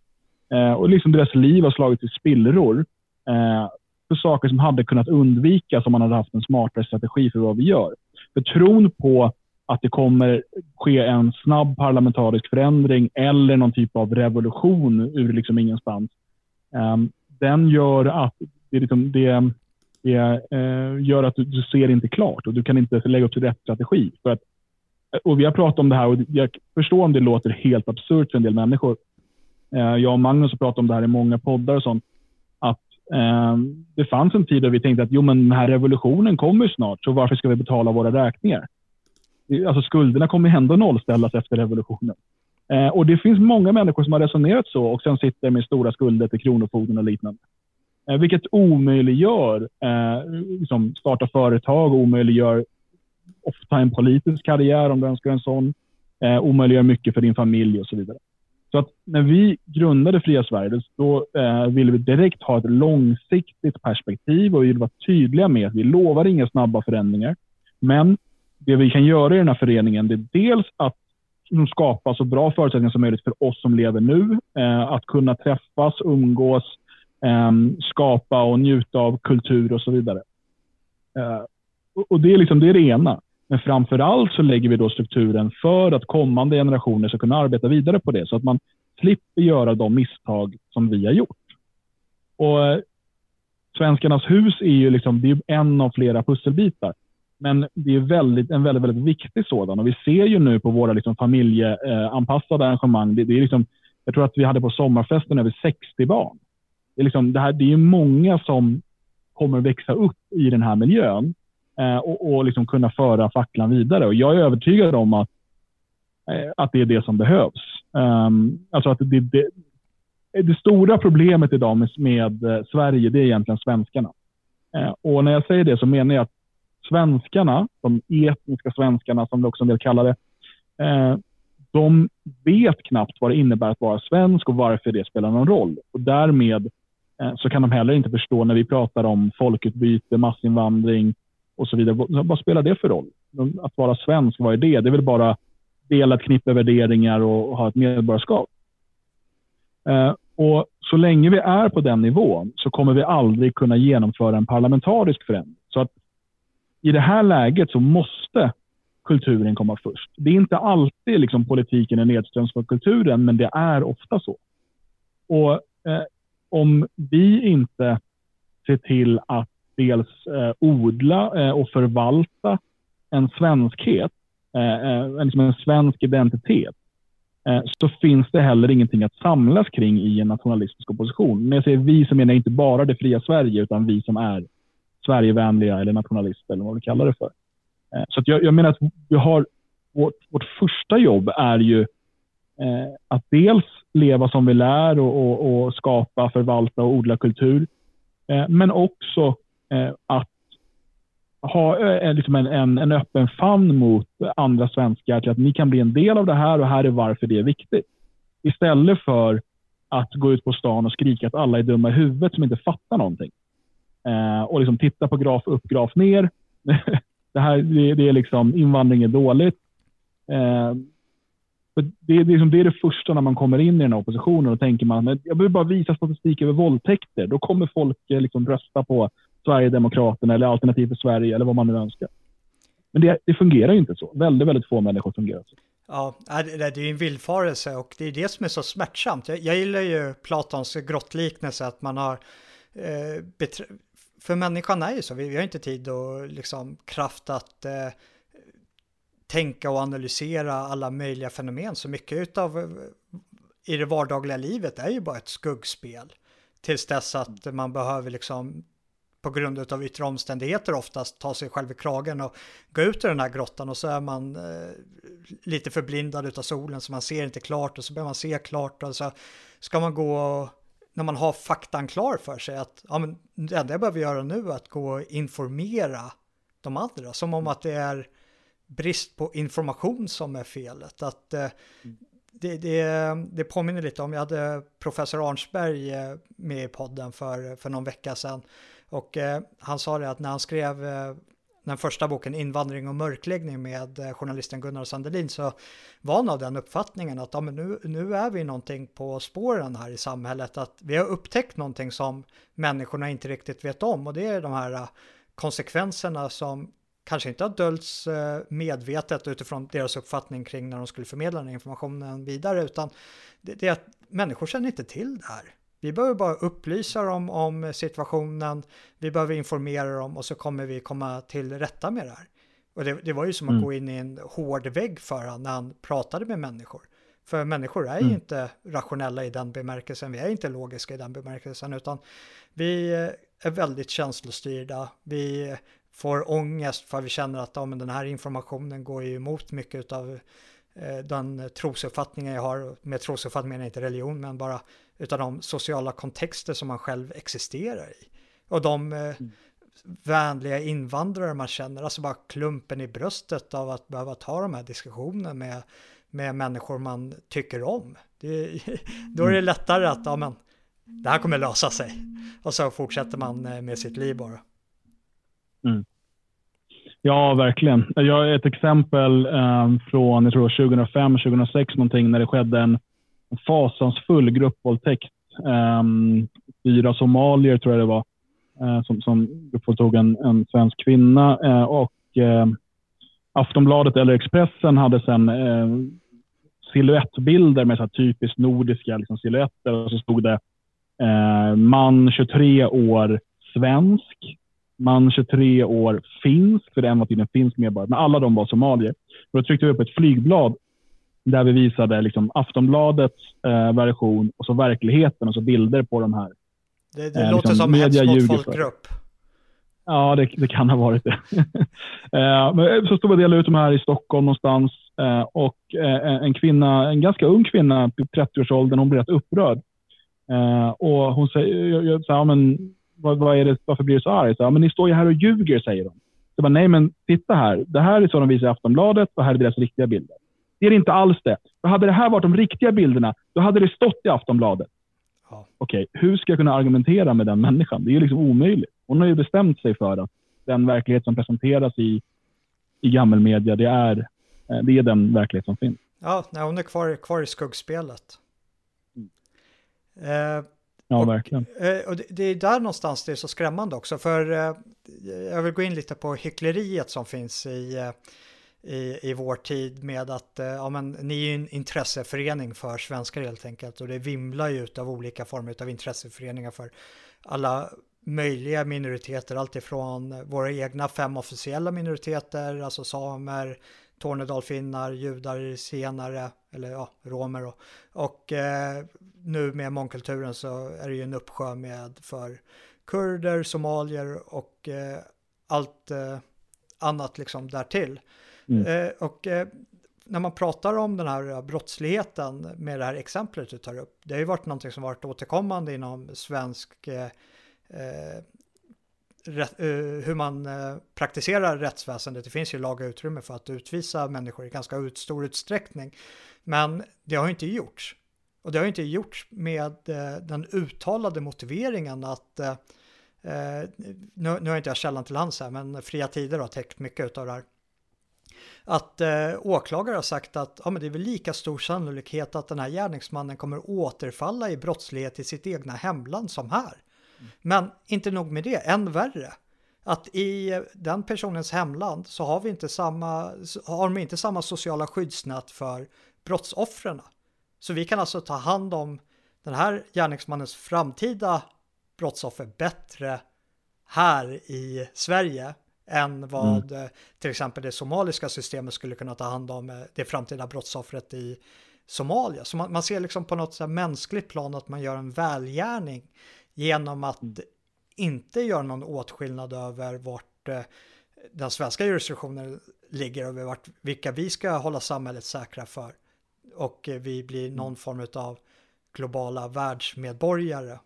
Eh, och liksom deras liv har slagits i spillror eh, för saker som hade kunnat undvikas om man hade haft en smartare strategi för vad vi gör. För tron på att det kommer ske en snabb parlamentarisk förändring eller någon typ av revolution ur liksom ingenstans. Um, den gör att det, liksom, det, det eh, gör att du, du, ser inte klart och du kan inte lägga upp till rätt strategi. För att, och vi har pratat om det här och jag förstår om det låter helt absurt för en del människor. Eh, jag och Magnus har pratat om det här i många poddar och sånt. Att eh, det fanns en tid då vi tänkte att jo, men den här revolutionen kommer snart, så varför ska vi betala våra räkningar? alltså skulderna kommer ändå nollställas efter revolutionen. Eh, och Det finns många människor som har resonerat så och sen sitter med stora skulder till Kronofogden och liknande. Eh, vilket omöjliggör eh, liksom starta företag, omöjliggör ofta en politisk karriär om du önskar en sån. Eh, omöjliggör mycket för din familj och så vidare. Så att när vi grundade Fria Sverige, då eh, ville vi direkt ha ett långsiktigt perspektiv och vi ville vara tydliga med att vi lovar inga snabba förändringar. Men det vi kan göra i den här föreningen det är dels att liksom, skapa så bra förutsättningar som möjligt för oss som lever nu. Eh, att kunna träffas, umgås, Ehm, skapa och njuta av kultur och så vidare. Eh, och det är, liksom, det är det ena. Men framför allt så lägger vi då strukturen för att kommande generationer ska kunna arbeta vidare på det så att man slipper göra de misstag som vi har gjort. Och eh, Svenskarnas hus är ju liksom, det är en av flera pusselbitar. Men det är väldigt, en väldigt, väldigt viktig sådan. Och vi ser ju nu på våra liksom familjeanpassade arrangemang. Det, det är liksom, jag tror att vi hade på sommarfesten över 60 barn. Det är, liksom, det här, det är många som kommer växa upp i den här miljön eh, och, och liksom kunna föra facklan vidare. Och jag är övertygad om att, eh, att det är det som behövs. Um, alltså att det, det, det, stora problemet idag med, med eh, Sverige, det är egentligen svenskarna. Eh, och när jag säger det så menar jag att svenskarna, de etniska svenskarna som vi också vill kalla det, eh, de vet knappt vad det innebär att vara svensk och varför det spelar någon roll. Och därmed Eh, så kan de heller inte förstå när vi pratar om folkutbyte, massinvandring och så vidare. Vad, vad spelar det för roll? Att vara svensk, vad är det? Det är väl bara dela ett knippe värderingar och, ha ett medborgarskap. Eh, och Så länge vi är på den nivån så kommer vi aldrig kunna genomföra en parlamentarisk förändring. Så att i det här läget så måste kulturen komma först. Det är inte alltid liksom politiken är nedströms för kulturen, men det är ofta så. Och eh, om vi inte ser till att dels eh, odla eh, och förvalta en svenskhet, eh, eh liksom en svensk identitet, eh, så finns det heller ingenting att samlas kring i en nationalistisk opposition. När jag säger vi så menar jag inte bara det fria Sverige, utan vi som är Sverigevänliga eller nationalister eller vad vi kallar det för. Eh, så jag, jag, menar att vi har, vårt, vårt första jobb är ju Eh, att dels leva som vi lär och, och, och skapa, förvalta och odla kultur. Eh, men också eh, att ha eh, eh, liksom en, en, en, öppen famn mot andra svenskar till att ni kan bli en del av det här och här är varför det är viktigt. Istället för att gå ut på stan och skrika att alla är dumma i huvudet som inte fattar någonting. Eh, och liksom titta på graf upp, graf ner. <laughs> det, här, det, det, är liksom, invandring är dåligt. Eh, det, det, är liksom, det är det första när man kommer in i den här oppositionen och tänker man att jag behöver bara visa statistik över våldtäkter. Då kommer folk eh, liksom rösta på Sverigedemokraterna eller Alternativ för Sverige eller vad man nu önskar. Men det, det fungerar ju inte så. Väldigt, väldigt få människor fungerar så. Ja, det är en villfarelse och det är det som är så smärtsamt. Jag, jag gillar ju Platons grottliknelse att man har eh, för människan är ju så, vi, vi har inte tid och liksom kraft att eh, tänka och analysera alla möjliga fenomen. Så mycket av eh, i det vardagliga livet är ju bara ett skuggspel. Tills dess att man behöver liksom på grund av yttre omständigheter oftast ta sig själv i kragen och gå ut ur den här grottan och så är man eh, lite förblindad av solen så man ser inte klart och så börjar man se klart och så ska man gå och när man har faktan klar för sig att ja, men det enda jag behöver göra nu är att gå och informera de andra. Som om att det är brist på information som är felet. Att eh, det, det, det påminner lite om, jag hade professor Arnsberg med i podden för, för någon vecka sedan. Och han sa det att när han skrev den första boken Invandring och mörkläggning med eh, journalisten Gunnar Sandelin så var han av den uppfattningen att ja, men nu, nu är vi någonting på spåren här i samhället, att vi har upptäckt någonting som människorna inte riktigt vet om och det är de här eh, konsekvenserna som kanske inte har döljts eh, medvetet utifrån deras uppfattning kring när de skulle förmedla den informationen vidare, utan det, är att människor känner inte till det här. Vi behöver bara upplysa dem om situationen, vi behöver informera dem och så kommer vi komma till rätta med det här. Och det, det var ju som att mm. gå in i en hård vägg för honom när han pratade med människor. För människor är mm. ju inte rationella i den bemärkelsen, vi är inte logiska i den bemärkelsen, utan vi är väldigt känslostyrda, vi får ångest för vi känner att ja, men den här informationen går ju emot mycket av eh, den trosuppfattningen jag har. Med trosuppfattning menar jag inte religion, men bara utan de sociala kontexter som man själv existerar i. Och de eh, mm. vänliga invandrare man känner, alltså bara klumpen i bröstet av att behöva ta de här diskussionerna med, med människor man tycker om. Det, <laughs> då är det mm. lättare att, ja men, det här kommer lösa sig. Och så fortsätter man eh, med sitt liv bara. Mm. Ja, verkligen. Jag har ett exempel eh, från jag tror 2005, 2006 någonting när det skedde en fasansfull gruppvåldtäkt. Eh, fyra somalier tror jag det var eh, som, som gruppvåldtog en, en svensk kvinna. Eh, och eh, Aftonbladet eller Expressen hade sen eh, siluettbilder med så typiskt nordiska liksom, siluetter Och så stod det eh, man 23 år svensk, man 23 år finsk, för det en var tydligen finsk medborgare, men alla de var somalier. Och då tryckte vi upp ett flygblad där vi visade liksom Aftonbladets eh, version och så verkligheten och så bilder på de här. Det, det eh, låter liksom, som hets mot folkgrupp. Ja, det, det, kan ha varit det. <laughs> eh, men så stod vi och delade ut de här i Stockholm någonstans eh, och eh, en kvinna, en ganska ung kvinna, i 30-årsåldern, hon blev rätt upprörd. Eh, och hon säger, jag, jag, så här, men, vad, vad, är det, varför blir du så arg? Så här, men ni står ju här och ljuger, säger hon. Så bara, nej men titta här, det här är så de visar i Aftonbladet och här är deras riktiga bilder. Det är det inte alls det. För hade det här varit de riktiga bilderna, då hade det stått i Aftonbladet. Ja. Okej, okay, hur ska jag kunna argumentera med den människan? Det är ju liksom omöjligt. Hon har ju bestämt sig för att den verklighet som presenteras i, i gammelmedia, det är, eh, det är den verklighet som finns. Ja, nej, hon är kvar, kvar i skuggspelet. Mm. Eh, ja, och, verkligen. Eh, och det, det, är där någonstans det är så skrämmande också, för eh, jag vill gå in lite på hyckleriet som finns i eh, i, i vår tid med att ja, men, ni är en intresseförening för svenskar helt enkelt och det vimlar ju av olika former av intresseföreningar för alla möjliga minoriteter, alltifrån våra egna fem officiella minoriteter, alltså samer, tornedalfinnar, judar, senare, eller ja, romer och, och eh, nu med mångkulturen så är det ju en uppsjö med för kurder, somalier och eh, allt eh, annat liksom därtill. Mm. Eh, och eh, när man pratar om den här brottsligheten med det här exemplet du tar upp, det har ju varit någonting som varit återkommande inom svensk eh, rätt, hur man praktiserar rättsväsendet. Det finns ju laga utrymme för att utvisa människor i ganska ut, stor utsträckning. Men det har inte gjorts. Och det har inte gjorts med eh, den uttalade motiveringen att eh, eh, nu, nu har inte jag källan till hands här, men Fria Tider har täckt mycket av det här att eh, åklagare har sagt att ja, men det är väl lika stor sannolikhet att den här gärningsmannen kommer återfalla i brottslighet i sitt egna hemland som här. Mm. Men inte nog med det, än värre. Att i den personens hemland så har vi inte samma, har de inte samma sociala skyddsnät för brottsoffren. Så vi kan alltså ta hand om den här gärningsmannens framtida brottsoffer bättre här i Sverige än vad mm. till exempel det somaliska systemet skulle kunna ta hand om eh, det framtida brottsoffret i Somalia. Så man, man ser liksom på något så mänskligt plan att man gör en välgärning genom att mm. inte göra någon åtskillnad över vart eh, den svenska jurisdiktionen ligger över vart, vilka vi ska hålla samhället säkra för. Och vi blir någon mm. form av globala världsmedborgare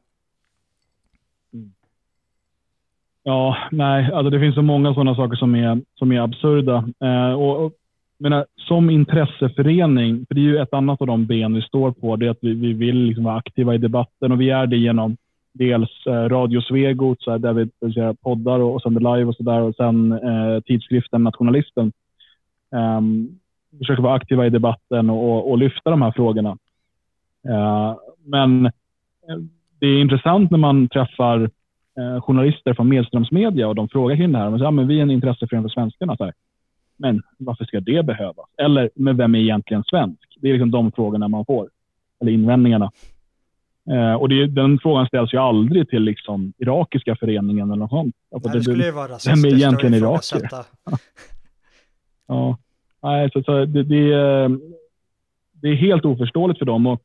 Ja, nej, alltså det finns så många sådana saker som är, som är absurda. Eh, och, och, menar, som intresseförening, för det är ju ett annat av de ben vi står på, det är att vi, vi vill liksom vara aktiva i debatten och vi är det genom dels eh, Radio Svegot, så här, där vi poddar och, och sänder live och sådär och sen eh, tidskriften Nationalisten. Um, försöker vara aktiva i debatten och, och lyfta de här frågorna. Uh, men eh, det är intressant när man träffar eh, journalister från Medströmsmedia och de frågar kring det här. Man säger, ja, men vi är en intresseförening för svenskarna. Så här. Men varför ska det behövas? Eller, men vem är egentligen svensk? Det är liksom de frågorna man får, eller invändningarna. Eh, och det, den frågan ställs ju aldrig till liksom, irakiska föreningen eller något sånt. Alltså, Nej, det, skulle ju vara rasistiskt Vem är egentligen irakier? <laughs> ja, Nej, så, så det, det, eh, det, är helt oförståeligt för dem. Och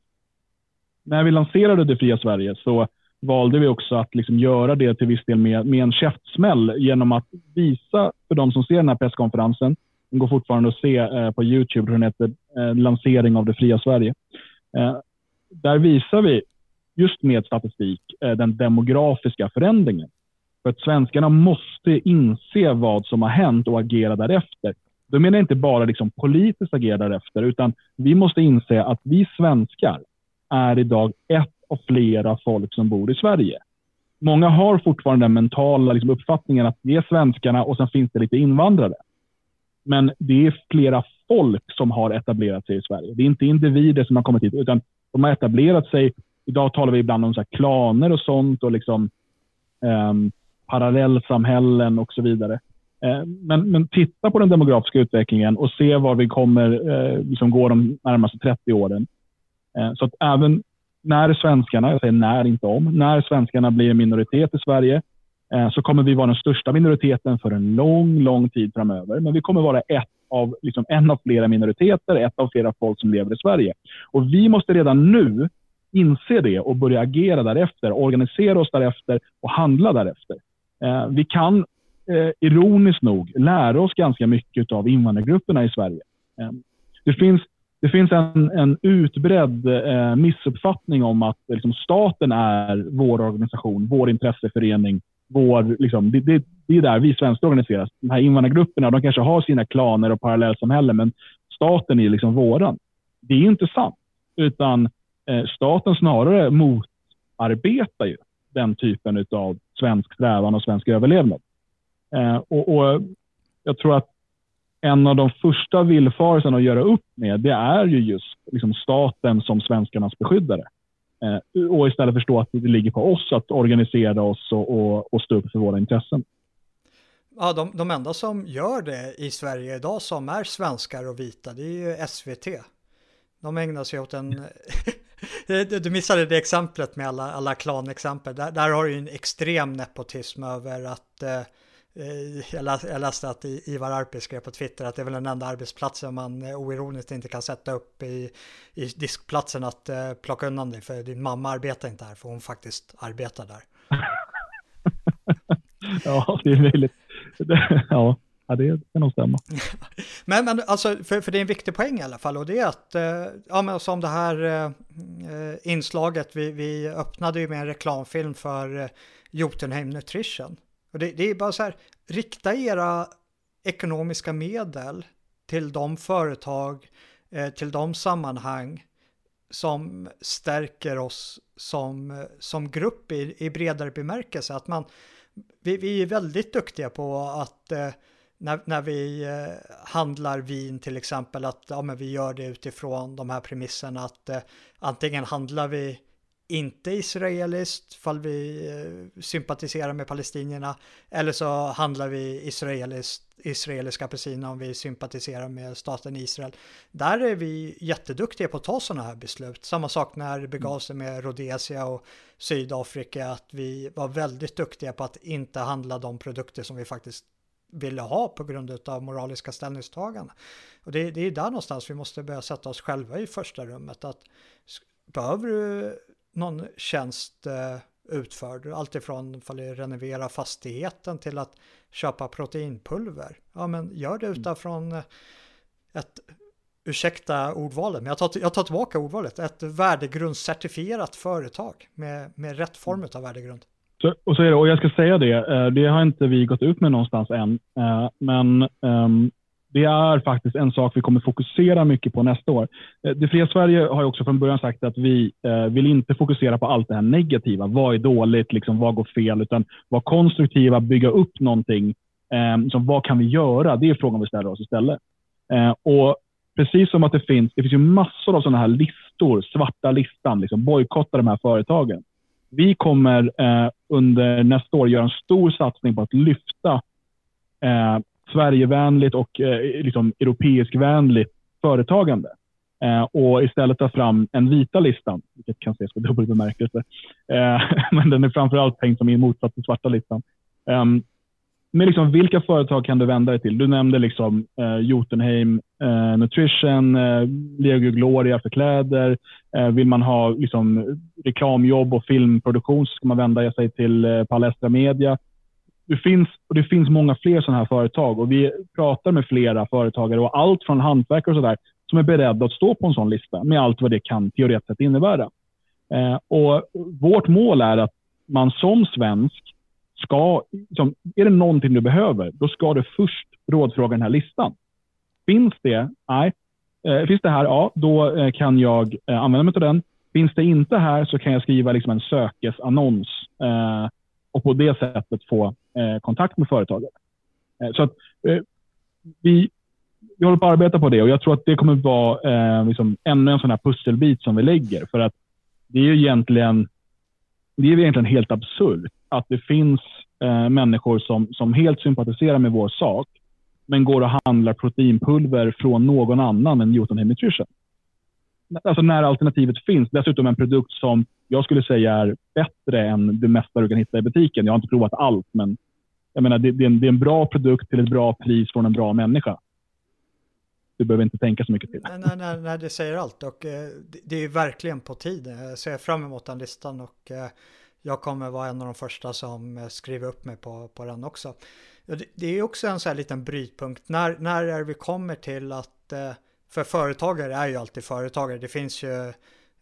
när vi lanserade Det fria Sverige så valde vi också att liksom göra det till viss del med, med en käftsmäll genom att visa för de som ser den här presskonferensen, den går fortfarande att se eh, på Youtube, hur den heter, eh, lansering av det fria Sverige. Eh, där visar vi just med statistik eh, den demografiska förändringen. För att svenskarna måste inse vad som har hänt och agera därefter. Då menar jag inte bara liksom politiskt agera därefter, utan vi måste inse att vi svenskar är idag ett av flera folk som bor i Sverige. Många har fortfarande den mentala liksom, uppfattningen att det är svenskarna och sen finns det lite invandrare. Men det är flera folk som har etablerat sig i Sverige. Det är inte individer som har kommit hit, utan de har etablerat sig. Idag talar vi ibland om så klaner och sånt och liksom, um, parallellsamhällen och så vidare. Eh, men, men, titta på den demografiska utvecklingen och se var vi kommer uh, liksom gå de närmaste 30 åren. Eh, så att även när svenskarna, jag säger när, inte om, när svenskarna blir en minoritet i Sverige eh, så kommer vi vara den största minoriteten för en lång, lång tid framöver. Men vi kommer vara ett av, liksom en av flera minoriteter, ett av flera folk som lever i Sverige. Och vi måste redan nu inse det och börja agera därefter, organisera oss därefter och handla därefter. Vi kan, eh, ironiskt nog, lära oss ganska mycket av invandrargrupperna i Sverige. Ehm, det finns det finns en, en utbredd eh, missuppfattning om att liksom, staten är vår organisation, vår intresseförening. Vår, liksom, det, det, det är där vi svenskar organiseras. De här invandrargrupperna de kanske har sina klaner och parallellsamhällen, men staten är liksom våran. Det är inte sant, utan eh, staten snarare motarbetar ju den typen av svensk strävan och svensk överlevnad. Eh, och, och jag tror att en av de första villfarelserna att göra upp med, det är ju just liksom staten som svenskarnas beskyddare. Eh, och istället förstå att det ligger på oss att organisera oss och, och, och stå upp för våra intressen. Ja, de, de enda som gör det i Sverige idag som är svenskar och vita, det är ju SVT. De ägnar sig åt en... <laughs> du missade det exemplet med alla, alla klanexempel. Där, där har du en extrem nepotism över att eh, Eh, jag läste att Ivar Arpi skrev på Twitter att det är väl den enda arbetsplatsen man eh, oironiskt inte kan sätta upp i, i diskplatsen att uh, plocka undan dig för din mamma arbetar inte här för hon faktiskt arbetar där. <laughs> ja, det är möjligt. ja. Ja, det kan nog stämma. <laughs> men, men alltså, för, för det är en viktig poäng i alla fall och det är att, ja men som det här eh, inslaget, vi, vi öppnade ju med en reklamfilm för eh, Jotunheim Nutrition. Och det, det är bara så här, rikta era ekonomiska medel till de företag, eh, till de sammanhang som stärker oss som, som grupp i, i bredare bemärkelse. Att man, vi, vi är väldigt duktiga på att eh, när, när vi eh, handlar vin till exempel, att ja, men vi gör det utifrån de här premisserna att eh, antingen handlar vi inte israeliskt fall vi eh, sympatiserar med palestinierna eller så handlar vi israeliskt, israeliska apelsiner om vi sympatiserar med staten Israel. Där är vi jätteduktiga på att ta sådana här beslut. Samma sak när det begav sig med Rhodesia och Sydafrika, att vi var väldigt duktiga på att inte handla de produkter som vi faktiskt ville ha på grund av moraliska ställningstaganden. Och det, det är där någonstans vi måste börja sätta oss själva i första rummet. Att behöver du någon tjänst eh, utförd. Alltifrån ifall det renovera fastigheten till att köpa proteinpulver. Ja, men gör det mm. utifrån eh, ett, ursäkta ordvalet, men jag tar, jag tar tillbaka ordvalet, ett värdegrundscertifierat företag med, med rätt form mm. av värdegrund. Så, och, så är det, och jag ska säga det, eh, det har inte vi gått ut med någonstans än, men um, det är faktiskt en sak vi kommer fokusera mycket på nästa år. Eh, det fria Sverige har ju också från början sagt att vi eh, vill inte fokusera på allt det här negativa. Vad är dåligt? Liksom, vad går fel? Utan vara konstruktiva, bygga upp någonting. Eh, som, vad kan vi göra? Det är frågan vi ställer oss istället. Och precis som att det finns, det finns ju massor av sådana här listor, svarta listan, liksom, bojkotta de här företagen. Vi kommer eh, under nästa år göra en stor satsning på att lyfta eh, Sverigevänligt och eh, liksom europeiskvänligt företagande. Eh, och istället ta fram en vita listan, vilket kan ses med dubbel bemärkelse. Eh, <laughs> men den är framförallt tänkt som i motsats till svarta listan. Ehm, men liksom, vilka företag kan du vända dig till? Du nämnde liksom, eh, Jotunheim eh, Nutrition, eh, Lego Gloria för kläder. Eh, vill man ha liksom, reklamjobb och filmproduktion så ska man vända sig till eh, Palestra Media det finns, och det finns många fler sådana här företag och vi pratar med flera företagare och allt från hantverkare och sådär som är beredda att stå på en sån lista med allt vad det kan teoretiskt sett innebära. Eh, och vårt mål är att man som svensk ska, liksom, är det någonting du behöver, då ska du först rådfråga den här listan. Finns det? Nej. Eh, finns det här? Ja, då eh, kan jag eh, använda mig av den. Finns det inte här så kan jag skriva liksom en sökesannons eh, och på det sättet få eh, kontakt med företaget. Eh, så att, eh, vi, vi håller på att arbeta på det och jag tror att det kommer vara eh, liksom ännu en sån här pusselbit som vi lägger. För att det är ju egentligen, det är egentligen helt absurt att det finns eh, människor som, som helt sympatiserar med vår sak, men går och handlar proteinpulver från någon annan än Jotunheim Nutrition. Alltså när alternativet finns. Dessutom en produkt som jag skulle säga är bättre än det mesta du kan hitta i butiken. Jag har inte provat allt, men jag menar, det, det, är en, det är en bra produkt till ett bra pris från en bra människa. Du behöver inte tänka så mycket till. Nej, nej, nej, det säger allt och eh, det är verkligen på tiden. Jag ser fram emot den listan och eh, jag kommer vara en av de första som eh, skriver upp mig på, på den också. Det, det är också en sån här liten brytpunkt. När, när är vi kommer till att, eh, för företagare är ju alltid företagare. Det finns ju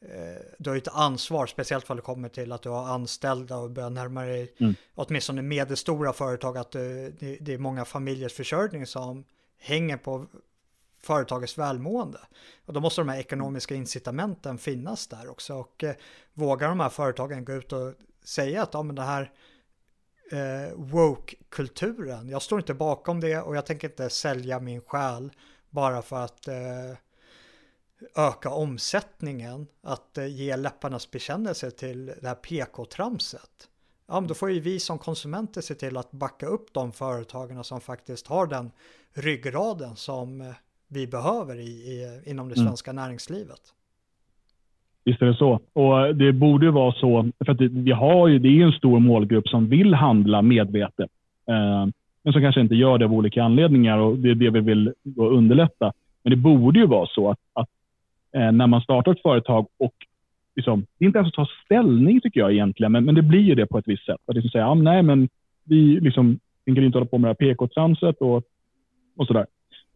Eh, du har ju ett ansvar, speciellt vad det kommer till att du har anställda och börjar närma dig mm. åtminstone medelstora företag, att du, det, det, är många familjers försörjning som hänger på företagets välmående. Och då måste de här ekonomiska incitamenten finnas där också. Och eh, vågar de här företagen gå ut och säga att ja, men det här eh, woke-kulturen, jag står inte bakom det och jag tänker inte sälja min själ bara för att eh, öka omsättningen, att eh, ge läpparnas bekännelse till det här PK-tramset. Ja, men då får ju vi som konsumenter se till att backa upp de företagen som faktiskt har den ryggraden som eh, vi behöver i, i inom det mm. svenska mm. näringslivet. Visst är det så. Och det borde vara så, för att det, vi har ju, det är en stor målgrupp som vill handla medvetet, eh, men som kanske inte gör det av olika anledningar och det är det vi vill underlätta. Men det borde ju vara så att, att eh, när man startar ett företag och liksom, det är inte ens att ta ställning tycker jag egentligen, men, men det blir ju det på ett visst sätt. Att liksom säga, ah, nej men vi liksom, tänker inte hålla på med det här PK-tramset och, och sådär.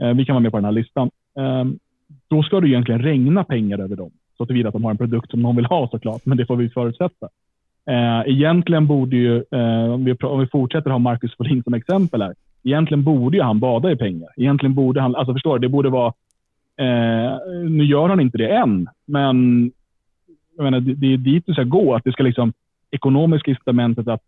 Eh, vi kan vara med på den här listan. Eh, då ska det egentligen regna pengar över dem. Så tillvida att de har en produkt som någon vill ha såklart, men det får vi förutsätta. Eh, egentligen borde ju, eh, om, vi, om vi fortsätter ha Marcus Folin som exempel här, egentligen borde ju han bada i pengar. Egentligen borde han, alltså förstår du, det borde vara Eh, nu gör han inte det än, men jag menar, det, det är dit du ska gå. Att det ska liksom ekonomiska incitamentet att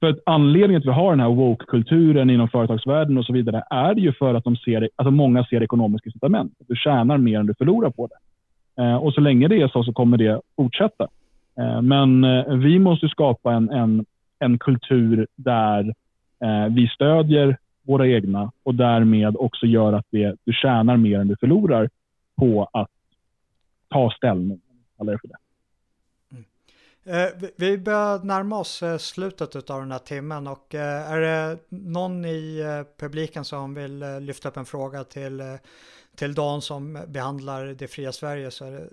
för att anledningen till att vi har den här woke-kulturen inom företagsvärlden och så vidare är ju för att de ser, alltså många ser ekonomiska incitament. du tjänar mer än du förlorar på det. Eh, och så länge det är så så kommer det fortsätta. Eh, men eh, vi måste skapa en, en, en kultur där eh, vi stödjer våra egna och därmed också gör att det, du tjänar mer än du förlorar på att ta ställning. Eller för det. Mm. Vi börjar närma oss slutet av den här timmen och är det någon i publiken som vill lyfta upp en fråga till, till Dan som behandlar det fria Sverige så är det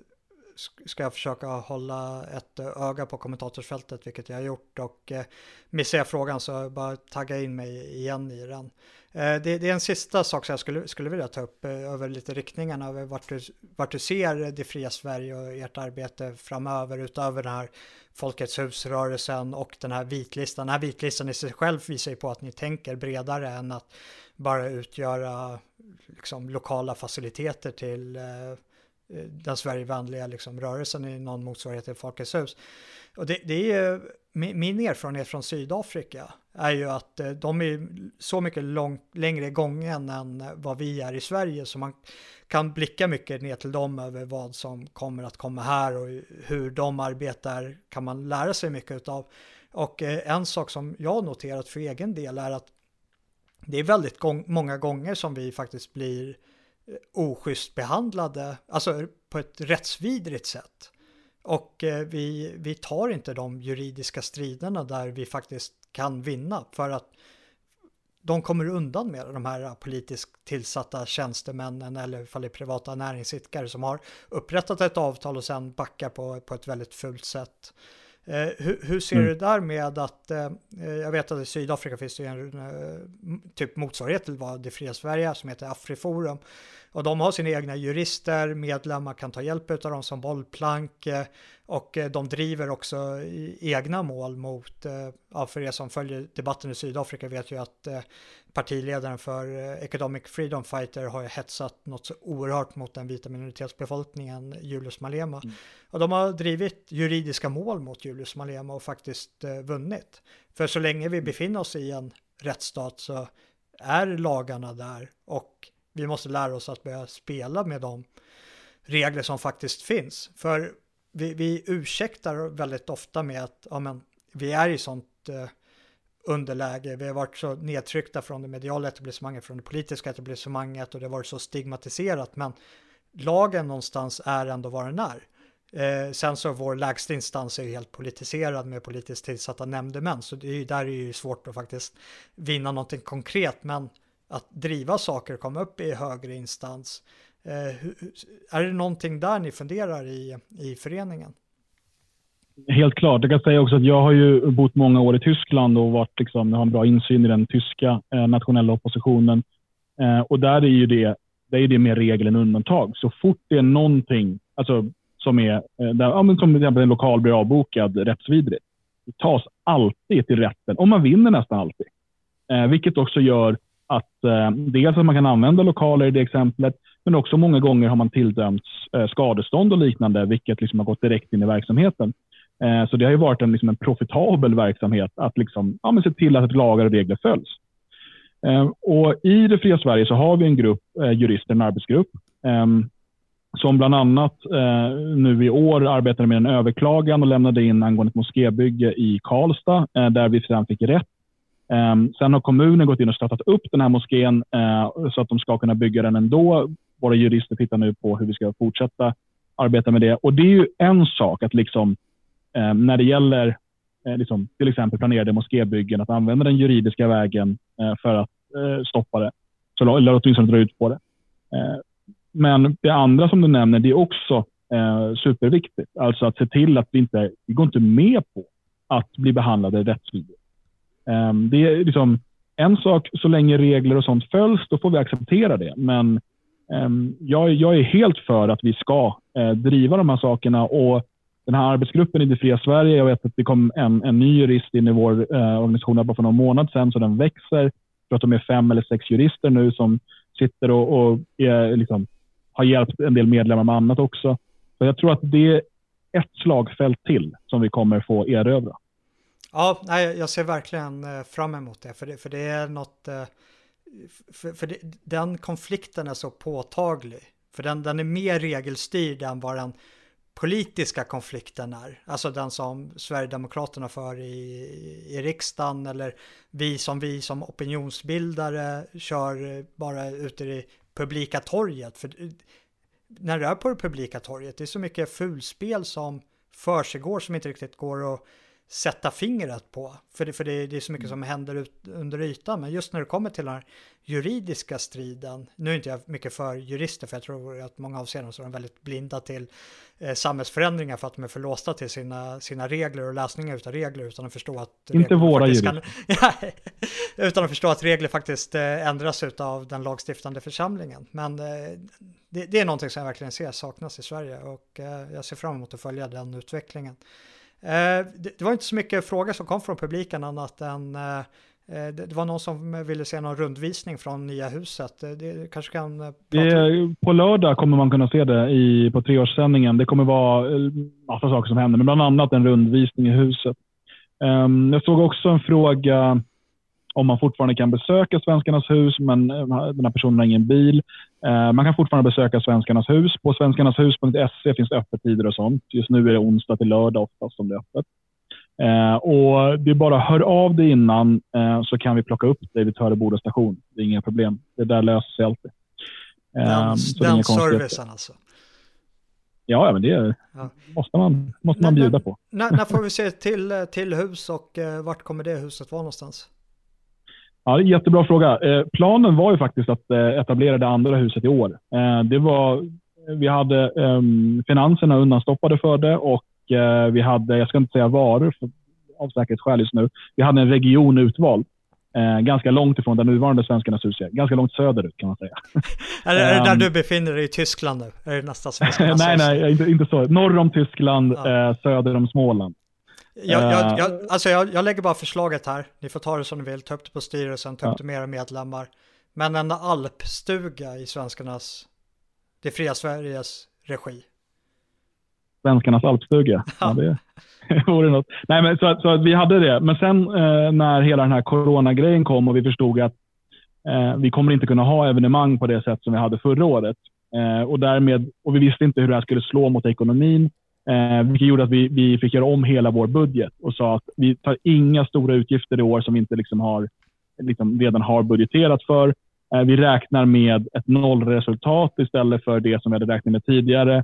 ska jag försöka hålla ett öga på kommentatorsfältet, vilket jag har gjort. Och eh, missar jag frågan så bara tagga in mig igen i den. Eh, det, det, är en sista sak som jag skulle, skulle vilja ta upp eh, över lite riktningarna, över vart du, vart du ser det fria Sverige och ert arbete framöver, utöver den här Folkets husrörelsen och den här vitlistan. Den här vitlistan i sig själv visar ju på att ni tänker bredare än att bara utgöra liksom, lokala faciliteter till eh, Eh, den Sverigevänliga liksom, rörelsen i någon motsvarighet till Folkets hus. Och det, det är min erfarenhet från Sydafrika är ju att eh, de är så mycket lång, längre gången än vad vi är i Sverige så man kan blicka mycket ner till dem över vad som kommer att komma här och hur de arbetar kan man lära sig mycket av. Och eh, en sak som jag noterat för egen del är att det är väldigt gång, många gånger som vi faktiskt blir eh, Eh, oschysst behandlade, alltså på ett rättsvidrigt sätt. Och eh, vi, vi tar inte de juridiska striderna där vi faktiskt kan vinna för att de kommer undan med de här politiskt tillsatta tjänstemännen eller ifall det är privata näringsidkare som har upprättat ett avtal och sen backar på, på ett väldigt fult sätt. Eh, hur, hur, ser mm. du där med att, eh, jag vet att i Sydafrika finns det en eh, typ motsvarighet till vad det fria Sverige som heter Afriforum. Och de har sina egna jurister, medlemmar kan ta hjälp av dem som bollplank eh, och eh, de driver också egna mål mot, eh, ja, för er som följer debatten i Sydafrika vet ju att partiledaren för Economic Freedom Fighter har ju hetsat något så oerhört mot den vita minoritetsbefolkningen, Julius Malema. Mm. Och de har drivit juridiska mål mot Julius Malema och faktiskt vunnit. För så länge vi befinner oss i en rättsstat så är lagarna där och vi måste lära oss att börja spela med de regler som faktiskt finns. För vi, vi ursäktar väldigt ofta med att ja, men, vi är i sånt eh, underläge. Vi har varit så nedtryckta från det mediala etablissemanget, från det politiska etablissemanget och det har varit så stigmatiserat. Men lagen någonstans är ändå vad den är. Eh, sen så vår lägsta instans är ju helt politiserad med politiskt tillsatta nämndemän, så det är ju, där är det ju svårt att faktiskt vinna någonting konkret. Men att driva saker och komma upp i högre instans. Eh, är det någonting där ni funderar i, i föreningen? Helt klart. Jag kan säga också att jag har ju bott många år i Tyskland och varit liksom, har en bra insyn i den tyska eh, nationella oppositionen. Eh, och där är ju det, det är det mer regel än undantag. Så fort det är någonting alltså, som är, eh, där, ja, men som till exempel en lokal blir avbokad rättsvidrigt, det tas alltid till rätten och man vinner nästan alltid. Eh, vilket också gör att eh, dels att man kan använda lokaler i det exemplet, men också många gånger har man tilldömts eh, skadestånd och liknande, vilket liksom har gått direkt in i verksamheten. Eh, så det har ju varit en, liksom en profitabel verksamhet att liksom, ja, men se till att lagar och regler följs. Eh, och I det fria Sverige så har vi en grupp eh, jurister, en arbetsgrupp, ehm, som bland annat eh, nu i år arbetade med en överklagan och lämnade in angående ett moskébygge i Karlstad, eh, där vi sedan fick rätt Ehm, sen har kommunen gått in och stöttat upp den här moskén eh, så att de ska kunna bygga den ändå. Våra jurister tittar nu på hur vi ska fortsätta arbeta med det. Och Det är ju en sak att liksom, ehm, när det gäller eh, liksom, till exempel planerade moskébyggen, att använda den juridiska vägen eh, för att stoppa det. Så, eller åtminstone dra ut på det. Ehm, men det andra som du nämner, det är också superviktigt. Alltså att se till att vi inte, vi går inte med på att bli behandlade rättsvidrigt. Ehm, det är liksom en sak, så länge regler och sånt följs, då får vi acceptera det. Men ehm, jag, jag, är helt för att vi ska eh, driva de här sakerna. och den här arbetsgruppen i Det fria Sverige, jag vet att det kom en, en ny jurist in i vår uh, organisation bara för någon månad sedan, så den växer. Jag tror att de är fem eller sex jurister nu som sitter och, och är, liksom, har hjälpt en del medlemmar med annat också. Så jag tror att det är ett slagfält till som vi kommer få erövra. Ja, nej, jag ser verkligen eh, fram emot det, för det, för det är något... Eh, för, för det, den konflikten är så påtaglig. För den, den är mer regelstyrd än vad den politiska konflikten är. Alltså den som Sverigedemokraterna för i, i riksdagen eller vi som vi som opinionsbildare kör eh, bara ute i publika torget. För när det är på det publika torget, det är så mycket fulspel som försiggår som inte riktigt går att sätta fingret på. För det, för det, det är så mycket som händer ut, under ytan. Men just när det kommer till den här juridiska striden, nu är inte jag mycket för jurister för jag tror att många avseenden så är de väldigt blinda till eh, samhällsförändringar för att de är för låsta till sina, sina regler och läsningar utav regler utan att förstå att... Inte våra jurister. <laughs> Kan, utan att förstå att regler faktiskt eh, ändras utav den lagstiftande församlingen. Men eh, det, det, är någonting som jag verkligen ser saknas i Sverige och eh, jag ser fram emot att följa den utvecklingen. Eh, det var inte så mycket frågor som kom från publiken annat än eh, Eh, det var någon som ville se någon rundvisning från nya huset. Det kanske kan det, På lördag kommer man kunna se det i, på treårssändningen. Det kommer vara massa saker som händer, men bland annat en rundvisning i huset. Um, jag såg också en fråga om man fortfarande kan besöka Svenskarnas hus, men den här personen har ingen bil. Uh, man kan fortfarande besöka Svenskarnas hus. På svenskarnashus.se finns det öppettider och sånt. Just nu är det onsdag till lördag oftast som det är öppet. Eh, och det är bara hör av dig innan eh, så kan vi plocka upp dig vid Töreboda station. Det är inga problem. Det där löser sig alltid. Eh, den, den servicen alltså? Ja, men det ja. måste man, måste man bjuda på. När, när, får vi se till, till hus och eh, vart kommer det huset vara någonstans? Ja, jättebra fråga. Eh, planen var ju faktiskt att eh, etablera det andra huset i år. Eh, det var, vi hade ehm, finanserna undanstoppade för det och eh, vi hade, jag ska inte säga varor för, av säkerhetsskäl just nu, vi hade en region utvald. Eh, ganska långt ifrån där nuvarande Svenskarnas hus är. Ganska långt söderut kan man säga. <laughs> är, det, är det där um, du befinner dig i Tyskland nu? Är det nästa Svenskarnas <laughs> Nej, nej, inte, inte så. Norr om Tyskland, ja. eh, söder om Småland. Jag, jag, eh. jag, alltså jag, jag lägger bara förslaget här. Ni får ta det som ni vill. Ta upp det på styrelsen, ta upp det med era medlemmar. Men en alpstuga i Svenskarnas, det fria Sveriges regi svenskarnas alpstuga. <laughs> Ja. det <laughs> vore något. Nej, men så, så vi hade det. Men sen eh, när hela den här coronagrejen kom och vi förstod att eh, vi kommer inte kunna ha evenemang på det sätt som vi hade förra året. Eh, och, därmed, och vi visste inte hur det här skulle slå mot ekonomin. Eh, vilket gjorde att vi, vi fick göra om hela vår budget och sa att vi tar inga stora utgifter i år som vi inte liksom har, liksom redan har budgeterat för. Eh, vi räknar med ett nollresultat istället för det som vi hade räknat med tidigare.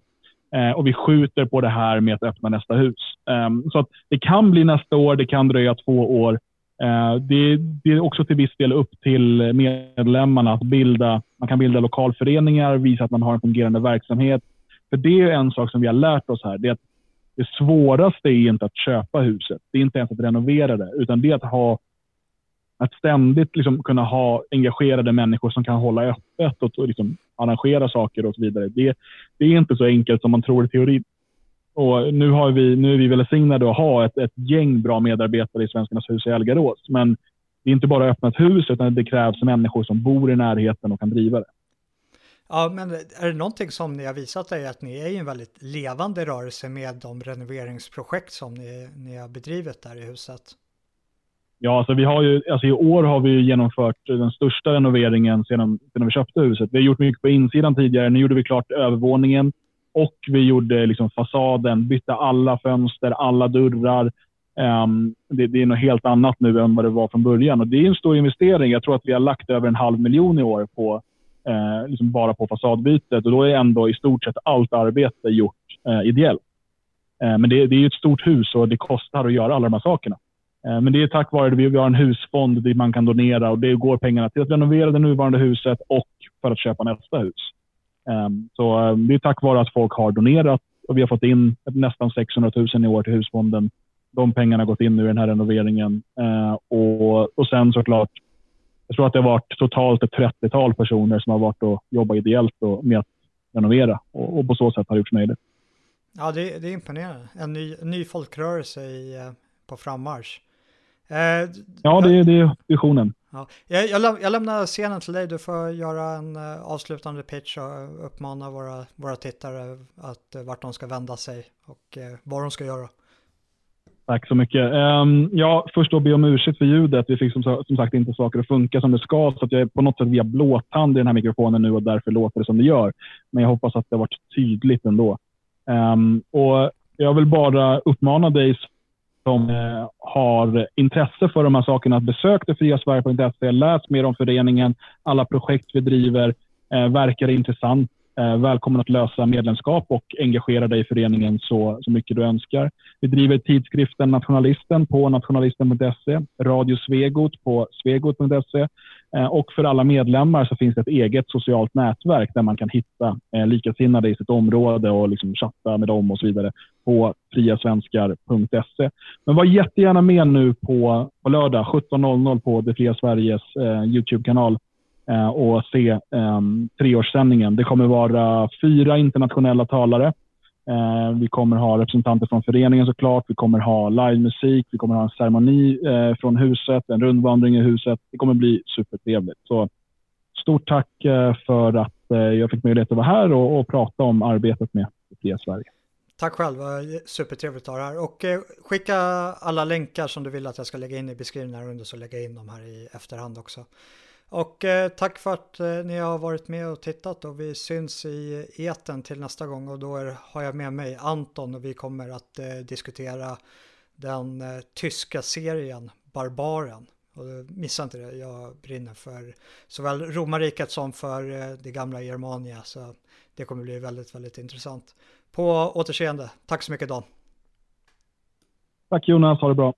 Eh, och vi skjuter på det här med att öppna nästa hus. Eh, så att det kan bli nästa år, det kan dröja två år. Eh, det, det, är också till viss del upp till medlemmarna att bilda. Man kan bilda lokalföreningar, visa att man har en fungerande verksamhet. För det är en sak som vi har lärt oss här. Det, är att det svåraste är inte att köpa huset. Det är inte ens att renovera det, utan det är att ha att ständigt liksom kunna ha engagerade människor som kan hålla öppet och, och liksom arrangera saker och så vidare. Det, det, är inte så enkelt som man tror i teorin. Och nu, har vi, nu är vi välsignade att ha ett, ett gäng bra medarbetare i Svenskarnas hus i Elgarås. Men det är inte bara att öppna ett hus, utan det krävs människor som bor i närheten och kan driva det. Ja, men är det någonting som ni har visat är att ni är en väldigt levande rörelse med de renoveringsprojekt som ni, ni har bedrivit där i huset? Ja, alltså vi har ju, alltså i år har vi genomfört den största renoveringen sedan, sedan vi köpte huset. Vi har gjort mycket på insidan tidigare. Nu gjorde vi klart övervåningen och vi gjorde liksom fasaden, bytte alla fönster, alla dörrar. Um, det, det, är något helt annat nu än vad det var från början och det är en stor investering. Jag tror att vi har lagt över en halv miljon i år på eh, liksom bara på fasadbytet och då är ändå i stort sett allt arbete gjort eh, ideellt. Eh, men det, det är ett stort hus och det kostar att göra alla de här sakerna. Eh, men det är tack vare att vi har en husfond dit man kan donera och det går pengarna till att renovera det nuvarande huset och för att köpa nästa hus. Ehm, så eh, det är tack vare att folk har donerat och vi har fått in nästan 600 000 i år till husfonden. De pengarna har gått in nu i den här renoveringen. Eh, och, och sen såklart, jag tror att det har varit totalt ett 30-tal personer som har varit och jobbat ideellt och med att renovera och, och på så sätt har gjorts möjligt. Ja, det, det är imponerande. En ny, ny folkrörelse i, på frammarsch. Eh, ja, det, det är visionen. Ja. Jag, jag, jag, lämnar scenen till dig. Du får göra en uh, avslutande pitch och uppmana våra, våra tittare att uh, vart de ska vända sig och uh, vad de ska göra. Tack så mycket. Um, ja, först då be om ursäkt för ljudet. Vi fick som, som, sagt inte saker att funka som det ska, så att jag är på något sätt via blåtand i den här mikrofonen nu och därför låter det som det gör. Men jag hoppas att det har varit tydligt ändå. Um, och jag vill bara uppmana dig som eh, har intresse för de här sakerna att besöka friasverige.se, läs mer om föreningen, alla projekt vi driver, eh, verkar intressant. Eh, välkommen att lösa medlemskap och engagera dig i föreningen så, så mycket du önskar. Vi driver tidskriften Nationalisten på nationalisten.se, Radio Svegot på svegot.se Eh, och för alla medlemmar så finns det ett eget socialt nätverk där man kan hitta eh, likasinnade i sitt område och liksom chatta med dem och så vidare på friasvenskar.se. Men var jättegärna med nu på, på lördag 17.00 på Det Fria Sveriges eh, Youtube-kanal Eh, och se eh, treårssändningen. Det kommer vara fyra internationella talare Eh, vi kommer ha representanter från föreningen såklart. Vi kommer ha livemusik. Vi kommer ha en ceremoni eh, från huset, en rundvandring i huset. Det kommer bli supertrevligt. Så stort tack eh, för att eh, jag fick möjlighet att vara här och, och prata om arbetet med Fria Sverige. Tack själv, supertrevligt att ha det här. Och eh, skicka alla länkar som du vill att jag ska lägga in i beskrivningen här under så lägger jag in dem här i efterhand också. Och eh, tack för att eh, ni har varit med och tittat och vi syns i eten till nästa gång och då är, har jag med mig Anton och vi kommer att eh, diskutera den eh, tyska serien Barbaren. Och eh, missa inte det, jag brinner för såväl romarriket som för eh, det gamla Germania så det kommer bli väldigt, väldigt intressant. På återseende, tack så mycket Dan. Tack Jonas, ha det bra.